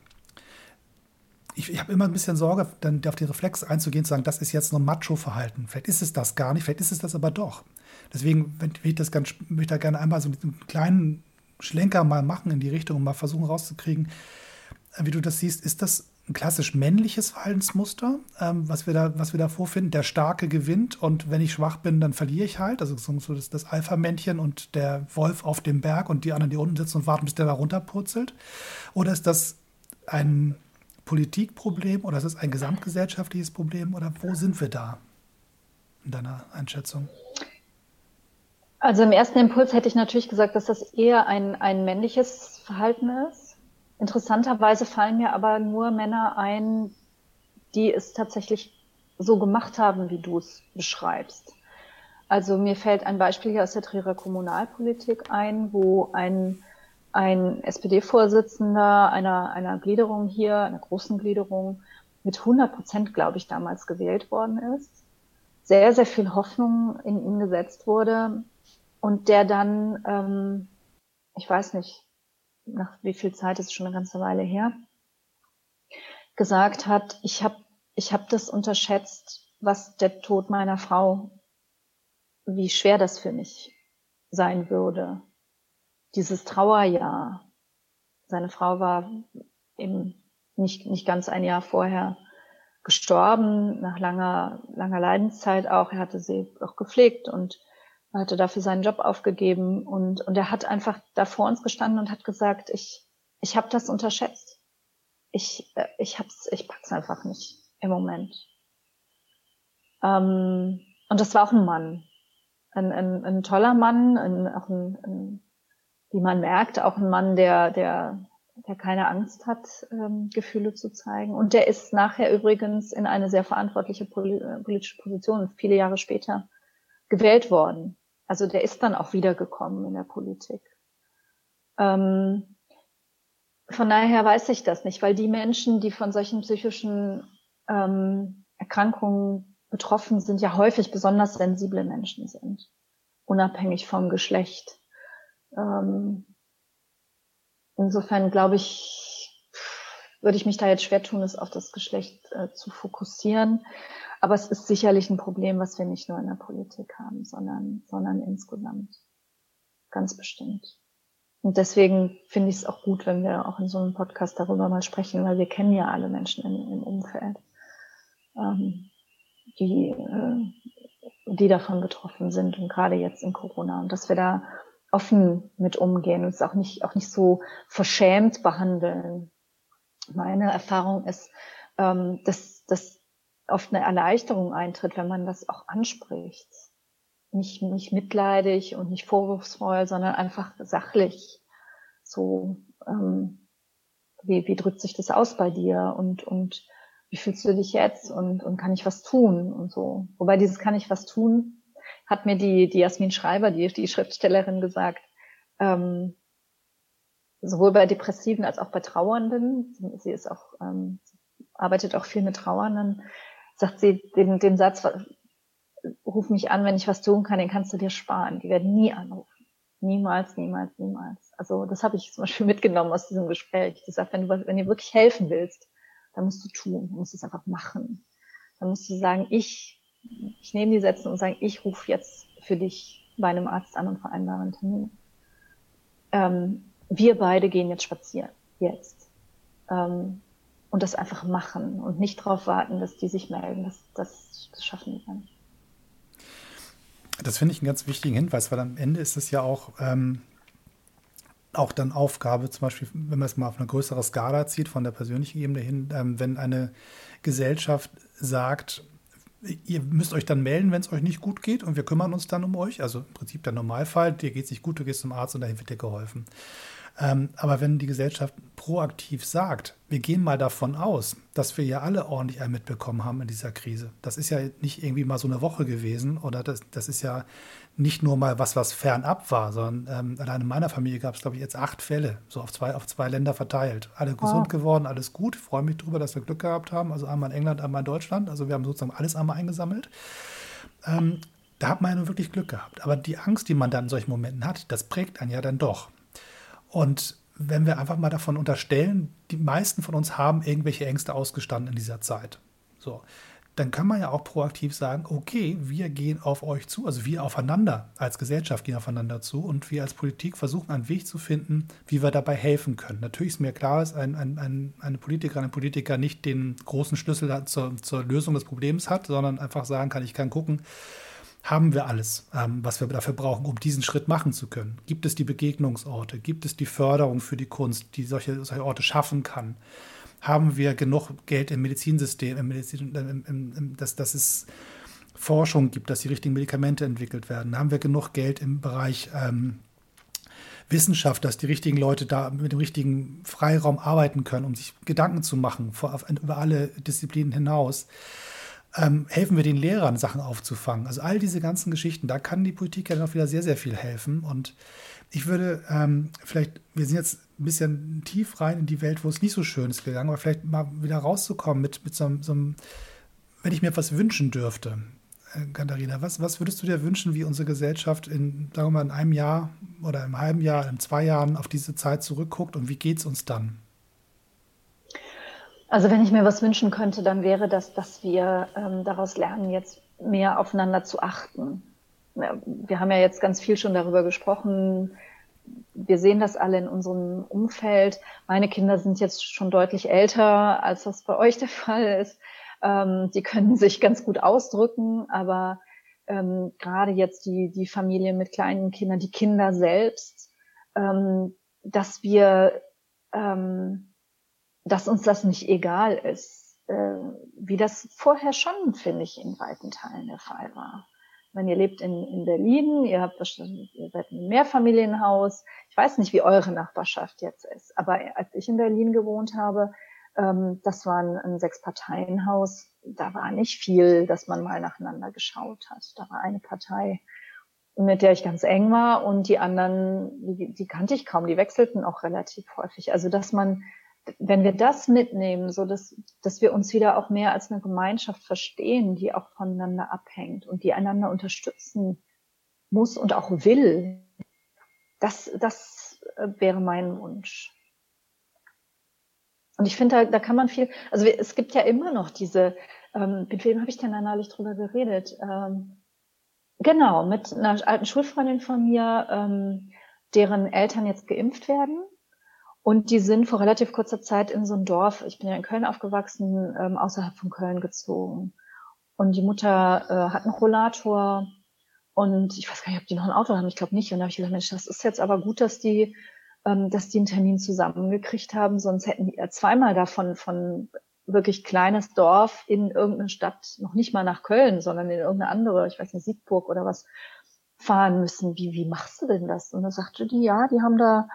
ich, ich habe immer ein bisschen Sorge, dann auf die Reflex einzugehen, zu sagen, das ist jetzt nur Macho-Verhalten. Vielleicht ist es das gar nicht, vielleicht ist es das aber doch. Deswegen will ich das ganz, möchte ich da gerne einmal so einen kleinen Schlenker mal machen in die Richtung und mal versuchen rauszukriegen, äh, wie du das siehst. Ist das ein klassisch männliches Verhaltensmuster, ähm, was, wir da, was wir da vorfinden. Der Starke gewinnt und wenn ich schwach bin, dann verliere ich halt. Also so das, das Alpha-Männchen und der Wolf auf dem Berg und die anderen, die unten sitzen und warten, bis der da runterpurzelt. Oder ist das ein Politikproblem oder ist es ein gesamtgesellschaftliches Problem oder wo sind wir da in deiner Einschätzung? Also im ersten Impuls hätte ich natürlich gesagt, dass das eher ein, ein männliches Verhalten ist Interessanterweise fallen mir aber nur Männer ein, die es tatsächlich so gemacht haben, wie du es beschreibst. Also mir fällt ein Beispiel hier aus der Trierer Kommunalpolitik ein, wo ein, ein SPD-Vorsitzender einer, einer Gliederung hier, einer großen Gliederung, mit 100 Prozent, glaube ich, damals gewählt worden ist. Sehr, sehr viel Hoffnung in ihn gesetzt wurde und der dann, ähm, ich weiß nicht, nach wie viel Zeit ist schon eine ganze Weile her, gesagt hat, ich habe ich hab das unterschätzt, was der Tod meiner Frau, wie schwer das für mich sein würde. Dieses Trauerjahr. Seine Frau war eben nicht, nicht ganz ein Jahr vorher gestorben, nach langer, langer Leidenszeit auch. Er hatte sie auch gepflegt und hatte dafür seinen Job aufgegeben und, und er hat einfach da vor uns gestanden und hat gesagt, ich, ich habe das unterschätzt. Ich, äh, ich hab's, ich pack's einfach nicht im Moment. Ähm, und das war auch ein Mann. Ein, ein, ein toller Mann, ein, auch ein, ein, wie man merkt, auch ein Mann, der, der, der keine Angst hat, ähm, Gefühle zu zeigen. Und der ist nachher übrigens in eine sehr verantwortliche politische Position, viele Jahre später, gewählt worden. Also der ist dann auch wiedergekommen in der Politik. Ähm, von daher weiß ich das nicht, weil die Menschen, die von solchen psychischen ähm, Erkrankungen betroffen sind, ja häufig besonders sensible Menschen sind, unabhängig vom Geschlecht. Ähm, insofern glaube ich, würde ich mich da jetzt schwer tun, es auf das Geschlecht äh, zu fokussieren. Aber es ist sicherlich ein Problem, was wir nicht nur in der Politik haben, sondern, sondern insgesamt. Ganz bestimmt. Und deswegen finde ich es auch gut, wenn wir auch in so einem Podcast darüber mal sprechen, weil wir kennen ja alle Menschen im, im Umfeld, ähm, die, äh, die davon betroffen sind und gerade jetzt in Corona. Und dass wir da offen mit umgehen und es auch nicht, auch nicht so verschämt behandeln. Meine Erfahrung ist, ähm, dass, dass oft eine Erleichterung eintritt, wenn man das auch anspricht. Nicht, nicht mitleidig und nicht vorwurfsvoll, sondern einfach sachlich. So, ähm, wie, wie drückt sich das aus bei dir und, und wie fühlst du dich jetzt und, und kann ich was tun und so. Wobei dieses kann ich was tun, hat mir die, die Jasmin Schreiber, die, die Schriftstellerin gesagt, ähm, sowohl bei Depressiven als auch bei Trauernden, sie ist auch, ähm, arbeitet auch viel mit Trauernden, sagt sie den, den Satz, ruf mich an, wenn ich was tun kann, den kannst du dir sparen. Die werden nie anrufen. Niemals, niemals, niemals. Also das habe ich zum Beispiel mitgenommen aus diesem Gespräch. Die sagt, wenn du, wenn du wirklich helfen willst, dann musst du tun, du musst es einfach machen. Dann musst du sagen, ich, ich nehme die Sätze und sagen, ich rufe jetzt für dich bei einem Arzt an und vereinbare einen Termin. Ähm, wir beide gehen jetzt spazieren. Jetzt. Ähm, und das einfach machen und nicht darauf warten, dass die sich melden. Das, das, das schaffen die gar nicht. Das finde ich einen ganz wichtigen Hinweis, weil am Ende ist es ja auch, ähm, auch dann Aufgabe, zum Beispiel, wenn man es mal auf eine größere Skala zieht, von der persönlichen Ebene hin, ähm, wenn eine Gesellschaft sagt, ihr müsst euch dann melden, wenn es euch nicht gut geht und wir kümmern uns dann um euch. Also im Prinzip der Normalfall, dir geht es nicht gut, du gehst zum Arzt und dahin wird dir geholfen. Ähm, aber wenn die Gesellschaft proaktiv sagt, wir gehen mal davon aus, dass wir ja alle ordentlich ein mitbekommen haben in dieser Krise. Das ist ja nicht irgendwie mal so eine Woche gewesen oder das, das ist ja nicht nur mal was, was fernab war, sondern ähm, allein in meiner Familie gab es, glaube ich, jetzt acht Fälle, so auf zwei, auf zwei Länder verteilt. Alle gesund oh. geworden, alles gut. Freue mich darüber, dass wir Glück gehabt haben. Also einmal in England, einmal in Deutschland. Also wir haben sozusagen alles einmal eingesammelt. Ähm, da hat man ja nur wirklich Glück gehabt. Aber die Angst, die man dann in solchen Momenten hat, das prägt einen ja dann doch. Und wenn wir einfach mal davon unterstellen, die meisten von uns haben irgendwelche Ängste ausgestanden in dieser Zeit. So, dann kann man ja auch proaktiv sagen, okay, wir gehen auf euch zu, also wir aufeinander als Gesellschaft gehen aufeinander zu und wir als Politik versuchen einen Weg zu finden, wie wir dabei helfen können. Natürlich ist mir klar, dass ein, ein, ein, eine Politikerin, ein Politiker nicht den großen Schlüssel zur, zur Lösung des Problems hat, sondern einfach sagen kann, ich kann gucken, haben wir alles, ähm, was wir dafür brauchen, um diesen Schritt machen zu können? Gibt es die Begegnungsorte? Gibt es die Förderung für die Kunst, die solche, solche Orte schaffen kann? Haben wir genug Geld im Medizinsystem, im Medizin, im, im, im, dass, dass es Forschung gibt, dass die richtigen Medikamente entwickelt werden? Haben wir genug Geld im Bereich ähm, Wissenschaft, dass die richtigen Leute da mit dem richtigen Freiraum arbeiten können, um sich Gedanken zu machen vor, über alle Disziplinen hinaus? Ähm, helfen wir den Lehrern, Sachen aufzufangen. Also all diese ganzen Geschichten, da kann die Politik ja noch wieder sehr, sehr viel helfen. Und ich würde ähm, vielleicht, wir sind jetzt ein bisschen tief rein in die Welt, wo es nicht so schön ist gegangen, aber vielleicht mal wieder rauszukommen mit, mit so, so einem, wenn ich mir etwas wünschen dürfte. Äh, Katharina, was, was würdest du dir wünschen, wie unsere Gesellschaft in, sagen wir mal, in einem Jahr oder im halben Jahr, in zwei Jahren auf diese Zeit zurückguckt und wie geht es uns dann? Also wenn ich mir was wünschen könnte, dann wäre das, dass wir ähm, daraus lernen, jetzt mehr aufeinander zu achten. Wir haben ja jetzt ganz viel schon darüber gesprochen. Wir sehen das alle in unserem Umfeld. Meine Kinder sind jetzt schon deutlich älter, als das bei euch der Fall ist. Ähm, die können sich ganz gut ausdrücken, aber ähm, gerade jetzt die, die Familien mit kleinen Kindern, die Kinder selbst, ähm, dass wir ähm, dass uns das nicht egal ist, äh, wie das vorher schon, finde ich, in weiten Teilen der Fall war. Wenn ihr lebt in, in Berlin, ihr habt bestimmt, ihr seid in einem Mehrfamilienhaus. Ich weiß nicht, wie eure Nachbarschaft jetzt ist, aber als ich in Berlin gewohnt habe, ähm, das war ein, ein Sechs-Parteien-Haus. Da war nicht viel, dass man mal nacheinander geschaut hat. Da war eine Partei, mit der ich ganz eng war und die anderen, die, die kannte ich kaum. Die wechselten auch relativ häufig. Also, dass man wenn wir das mitnehmen, so dass, dass wir uns wieder auch mehr als eine Gemeinschaft verstehen, die auch voneinander abhängt und die einander unterstützen muss und auch will, das, das äh, wäre mein Wunsch. Und ich finde, da, da kann man viel, also es gibt ja immer noch diese, ähm, mit wem habe ich denn da neulich drüber geredet? Ähm, genau, mit einer alten Schulfreundin von mir, ähm, deren Eltern jetzt geimpft werden und die sind vor relativ kurzer Zeit in so ein Dorf, ich bin ja in Köln aufgewachsen, ähm, außerhalb von Köln gezogen. Und die Mutter äh, hat einen Rollator und ich weiß gar nicht, ob die noch ein Auto haben, ich glaube nicht. Und da habe ich gesagt, Mensch, das ist jetzt aber gut, dass die, ähm, dass die einen Termin zusammengekriegt haben, sonst hätten die ja zweimal davon von wirklich kleines Dorf in irgendeine Stadt, noch nicht mal nach Köln, sondern in irgendeine andere, ich weiß nicht, Siegburg oder was, fahren müssen. Wie, wie machst du denn das? Und dann sagte die, ja, die haben da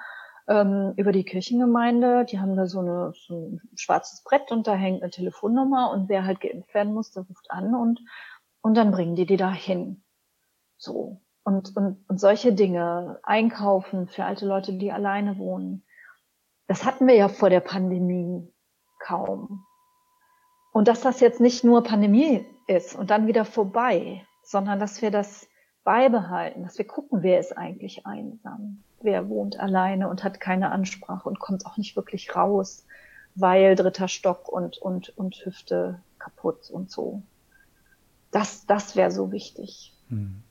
ähm, über die Kirchengemeinde. Die haben da so, eine, so ein schwarzes Brett und da hängt eine Telefonnummer und wer halt geimpft werden muss, der ruft an und, und dann bringen die die da hin. So. Und, und, und solche Dinge, einkaufen für alte Leute, die alleine wohnen, das hatten wir ja vor der Pandemie kaum. Und dass das jetzt nicht nur Pandemie ist und dann wieder vorbei, sondern dass wir das beibehalten, dass wir gucken, wer ist eigentlich einsam wer wohnt alleine und hat keine Ansprache und kommt auch nicht wirklich raus, weil dritter Stock und, und, und Hüfte kaputt und so. Das, das wäre so wichtig. Hm.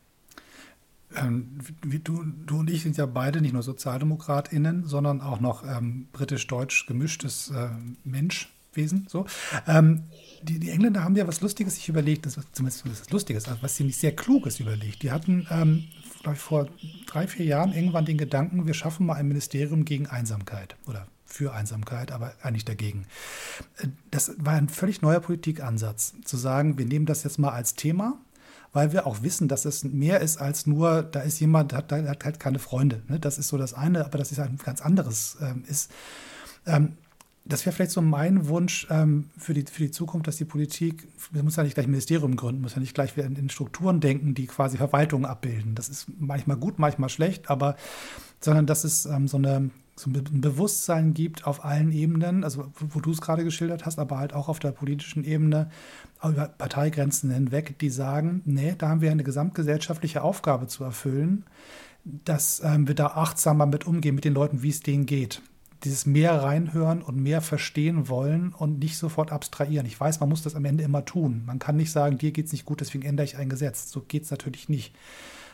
Ähm, du, du und ich sind ja beide nicht nur SozialdemokratInnen, sondern auch noch ähm, britisch-deutsch gemischtes äh, Mensch. Wesen. So. Ähm, die, die, Engländer haben ja was Lustiges sich überlegt, das, zumindest was Lustiges, also was ziemlich sehr Kluges überlegt. Die hatten, ähm, vor drei, vier Jahren irgendwann den Gedanken, wir schaffen mal ein Ministerium gegen Einsamkeit oder für Einsamkeit, aber eigentlich dagegen. Äh, das war ein völlig neuer Politikansatz, zu sagen, wir nehmen das jetzt mal als Thema, weil wir auch wissen, dass es mehr ist als nur, da ist jemand, hat, hat halt keine Freunde. Ne? Das ist so das eine, aber das ist ein ganz anderes ähm, ist. Ähm, das wäre vielleicht so mein Wunsch ähm, für, die, für die Zukunft, dass die Politik, wir muss ja nicht gleich ein Ministerium gründen, muss ja nicht gleich in, in Strukturen denken, die quasi Verwaltung abbilden. Das ist manchmal gut, manchmal schlecht, aber sondern dass es ähm, so, eine, so ein Bewusstsein gibt auf allen Ebenen, also wo, wo du es gerade geschildert hast, aber halt auch auf der politischen Ebene, über Parteigrenzen hinweg, die sagen, nee, da haben wir eine gesamtgesellschaftliche Aufgabe zu erfüllen, dass ähm, wir da achtsamer mit umgehen, mit den Leuten, wie es denen geht dieses mehr reinhören und mehr verstehen wollen und nicht sofort abstrahieren. Ich weiß, man muss das am Ende immer tun. Man kann nicht sagen, dir geht es nicht gut, deswegen ändere ich ein Gesetz. So geht es natürlich nicht.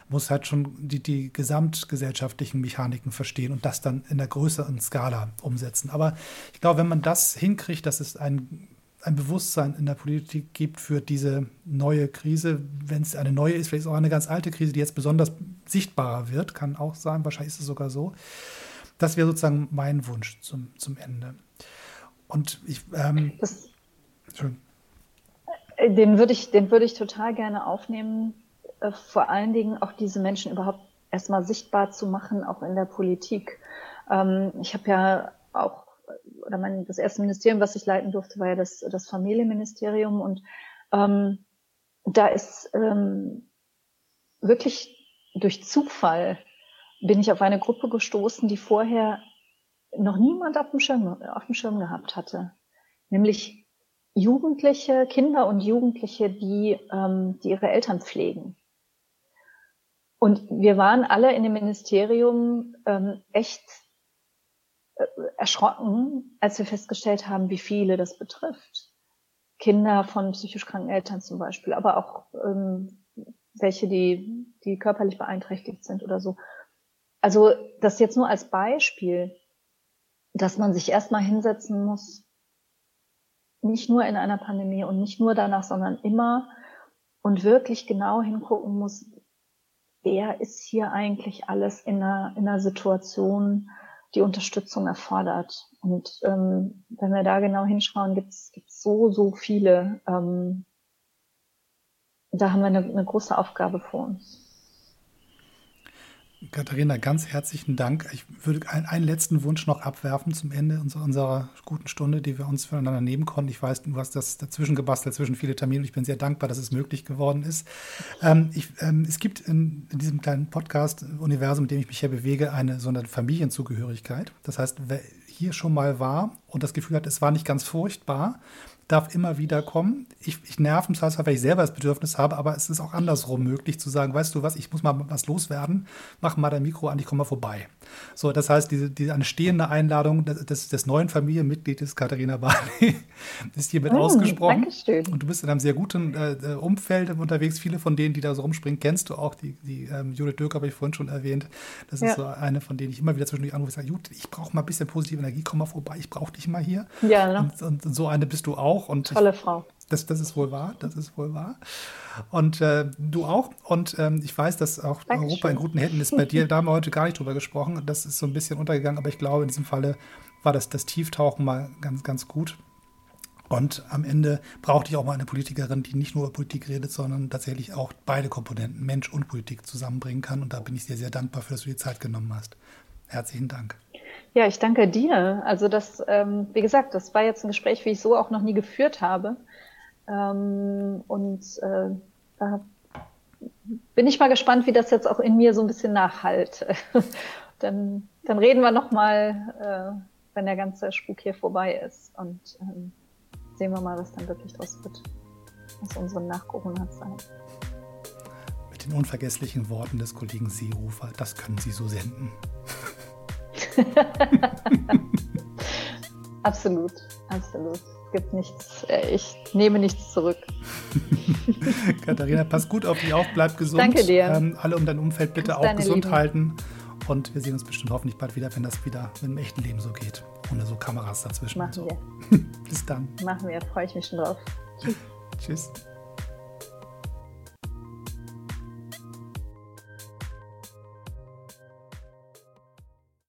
Man muss halt schon die, die gesamtgesellschaftlichen Mechaniken verstehen und das dann in der größeren Skala umsetzen. Aber ich glaube, wenn man das hinkriegt, dass es ein, ein Bewusstsein in der Politik gibt für diese neue Krise, wenn es eine neue ist, vielleicht ist es auch eine ganz alte Krise, die jetzt besonders sichtbarer wird, kann auch sein, wahrscheinlich ist es sogar so das wäre sozusagen mein Wunsch zum, zum Ende. Und ich. Ähm, das, den würde ich, den würde ich total gerne aufnehmen. Äh, vor allen Dingen auch diese Menschen überhaupt erstmal sichtbar zu machen, auch in der Politik. Ähm, ich habe ja auch, oder mein, das erste Ministerium, was ich leiten durfte, war ja das, das Familienministerium und ähm, da ist ähm, wirklich durch Zufall bin ich auf eine Gruppe gestoßen, die vorher noch niemand auf dem Schirm, auf dem Schirm gehabt hatte. Nämlich Jugendliche, Kinder und Jugendliche, die, ähm, die ihre Eltern pflegen. Und wir waren alle in dem Ministerium ähm, echt äh, erschrocken, als wir festgestellt haben, wie viele das betrifft. Kinder von psychisch kranken Eltern zum Beispiel, aber auch ähm, welche, die, die körperlich beeinträchtigt sind oder so. Also das jetzt nur als Beispiel, dass man sich erstmal hinsetzen muss, nicht nur in einer Pandemie und nicht nur danach, sondern immer und wirklich genau hingucken muss, wer ist hier eigentlich alles in einer, in einer Situation, die Unterstützung erfordert. Und ähm, wenn wir da genau hinschauen, gibt es so, so viele. Ähm, da haben wir eine, eine große Aufgabe vor uns. Katharina, ganz herzlichen Dank. Ich würde einen, letzten Wunsch noch abwerfen zum Ende unserer, unserer, guten Stunde, die wir uns voneinander nehmen konnten. Ich weiß, du hast das dazwischen gebastelt, zwischen viele Termine. Ich bin sehr dankbar, dass es möglich geworden ist. Ähm, ich, ähm, es gibt in, in, diesem kleinen Podcast-Universum, in dem ich mich hier bewege, eine so eine Familienzugehörigkeit. Das heißt, wer hier schon mal war und das Gefühl hat, es war nicht ganz furchtbar, darf immer wieder kommen. Ich, ich nerv im Zweifelsfall, weil ich selber das Bedürfnis habe, aber es ist auch andersrum möglich zu sagen, weißt du was, ich muss mal was loswerden, mach mal dein Mikro an, ich komme mal vorbei. So, das heißt, diese, diese eine stehende Einladung des, des neuen Familienmitgliedes Katharina Barley [laughs] ist hiermit mm, ausgesprochen. Dankeschön. Und du bist in einem sehr guten äh, äh, Umfeld unterwegs. Viele von denen, die da so rumspringen, kennst du auch. Die, die ähm, Judith Dirk habe ich vorhin schon erwähnt. Das ja. ist so eine, von denen ich immer wieder zwischendurch anrufe und sage, Judith, ich brauche mal ein bisschen positive Energie, komm mal vorbei, ich brauche dich mal hier. Ja, ne? und, und, so eine bist du auch. Und Tolle Frau. Das, das ist wohl wahr, das ist wohl wahr. Und äh, du auch. Und ähm, ich weiß, dass auch Dankeschön. Europa in guten Händen ist bei dir. Da haben wir heute gar nicht drüber gesprochen. Das ist so ein bisschen untergegangen, aber ich glaube, in diesem Falle war das, das Tieftauchen mal ganz, ganz gut. Und am Ende brauchte ich auch mal eine Politikerin, die nicht nur über Politik redet, sondern tatsächlich auch beide Komponenten, Mensch und Politik, zusammenbringen kann. Und da bin ich dir sehr dankbar für, dass du die Zeit genommen hast. Herzlichen Dank. Ja, ich danke dir. Also das, ähm, wie gesagt, das war jetzt ein Gespräch, wie ich so auch noch nie geführt habe. Ähm, und äh, da bin ich mal gespannt, wie das jetzt auch in mir so ein bisschen nachhalt. [laughs] dann, dann reden wir noch mal, äh, wenn der ganze Spuk hier vorbei ist und ähm, sehen wir mal, was dann wirklich draus wird aus unserem Nach-Corona-Zeit. Mit den unvergesslichen Worten des Kollegen Seehofer, das können Sie so senden. [laughs] absolut, absolut. Gibt nichts, äh, ich nehme nichts zurück. [laughs] Katharina, pass gut auf dich auf, bleib gesund. Danke dir. Ähm, alle um dein Umfeld bitte auch gesund Lieben. halten. Und wir sehen uns bestimmt hoffentlich bald wieder, wenn das wieder im echten Leben so geht. Ohne so Kameras dazwischen. Machen so. wir. [laughs] Bis dann. Machen wir, freue ich mich schon drauf. [laughs] Tschüss.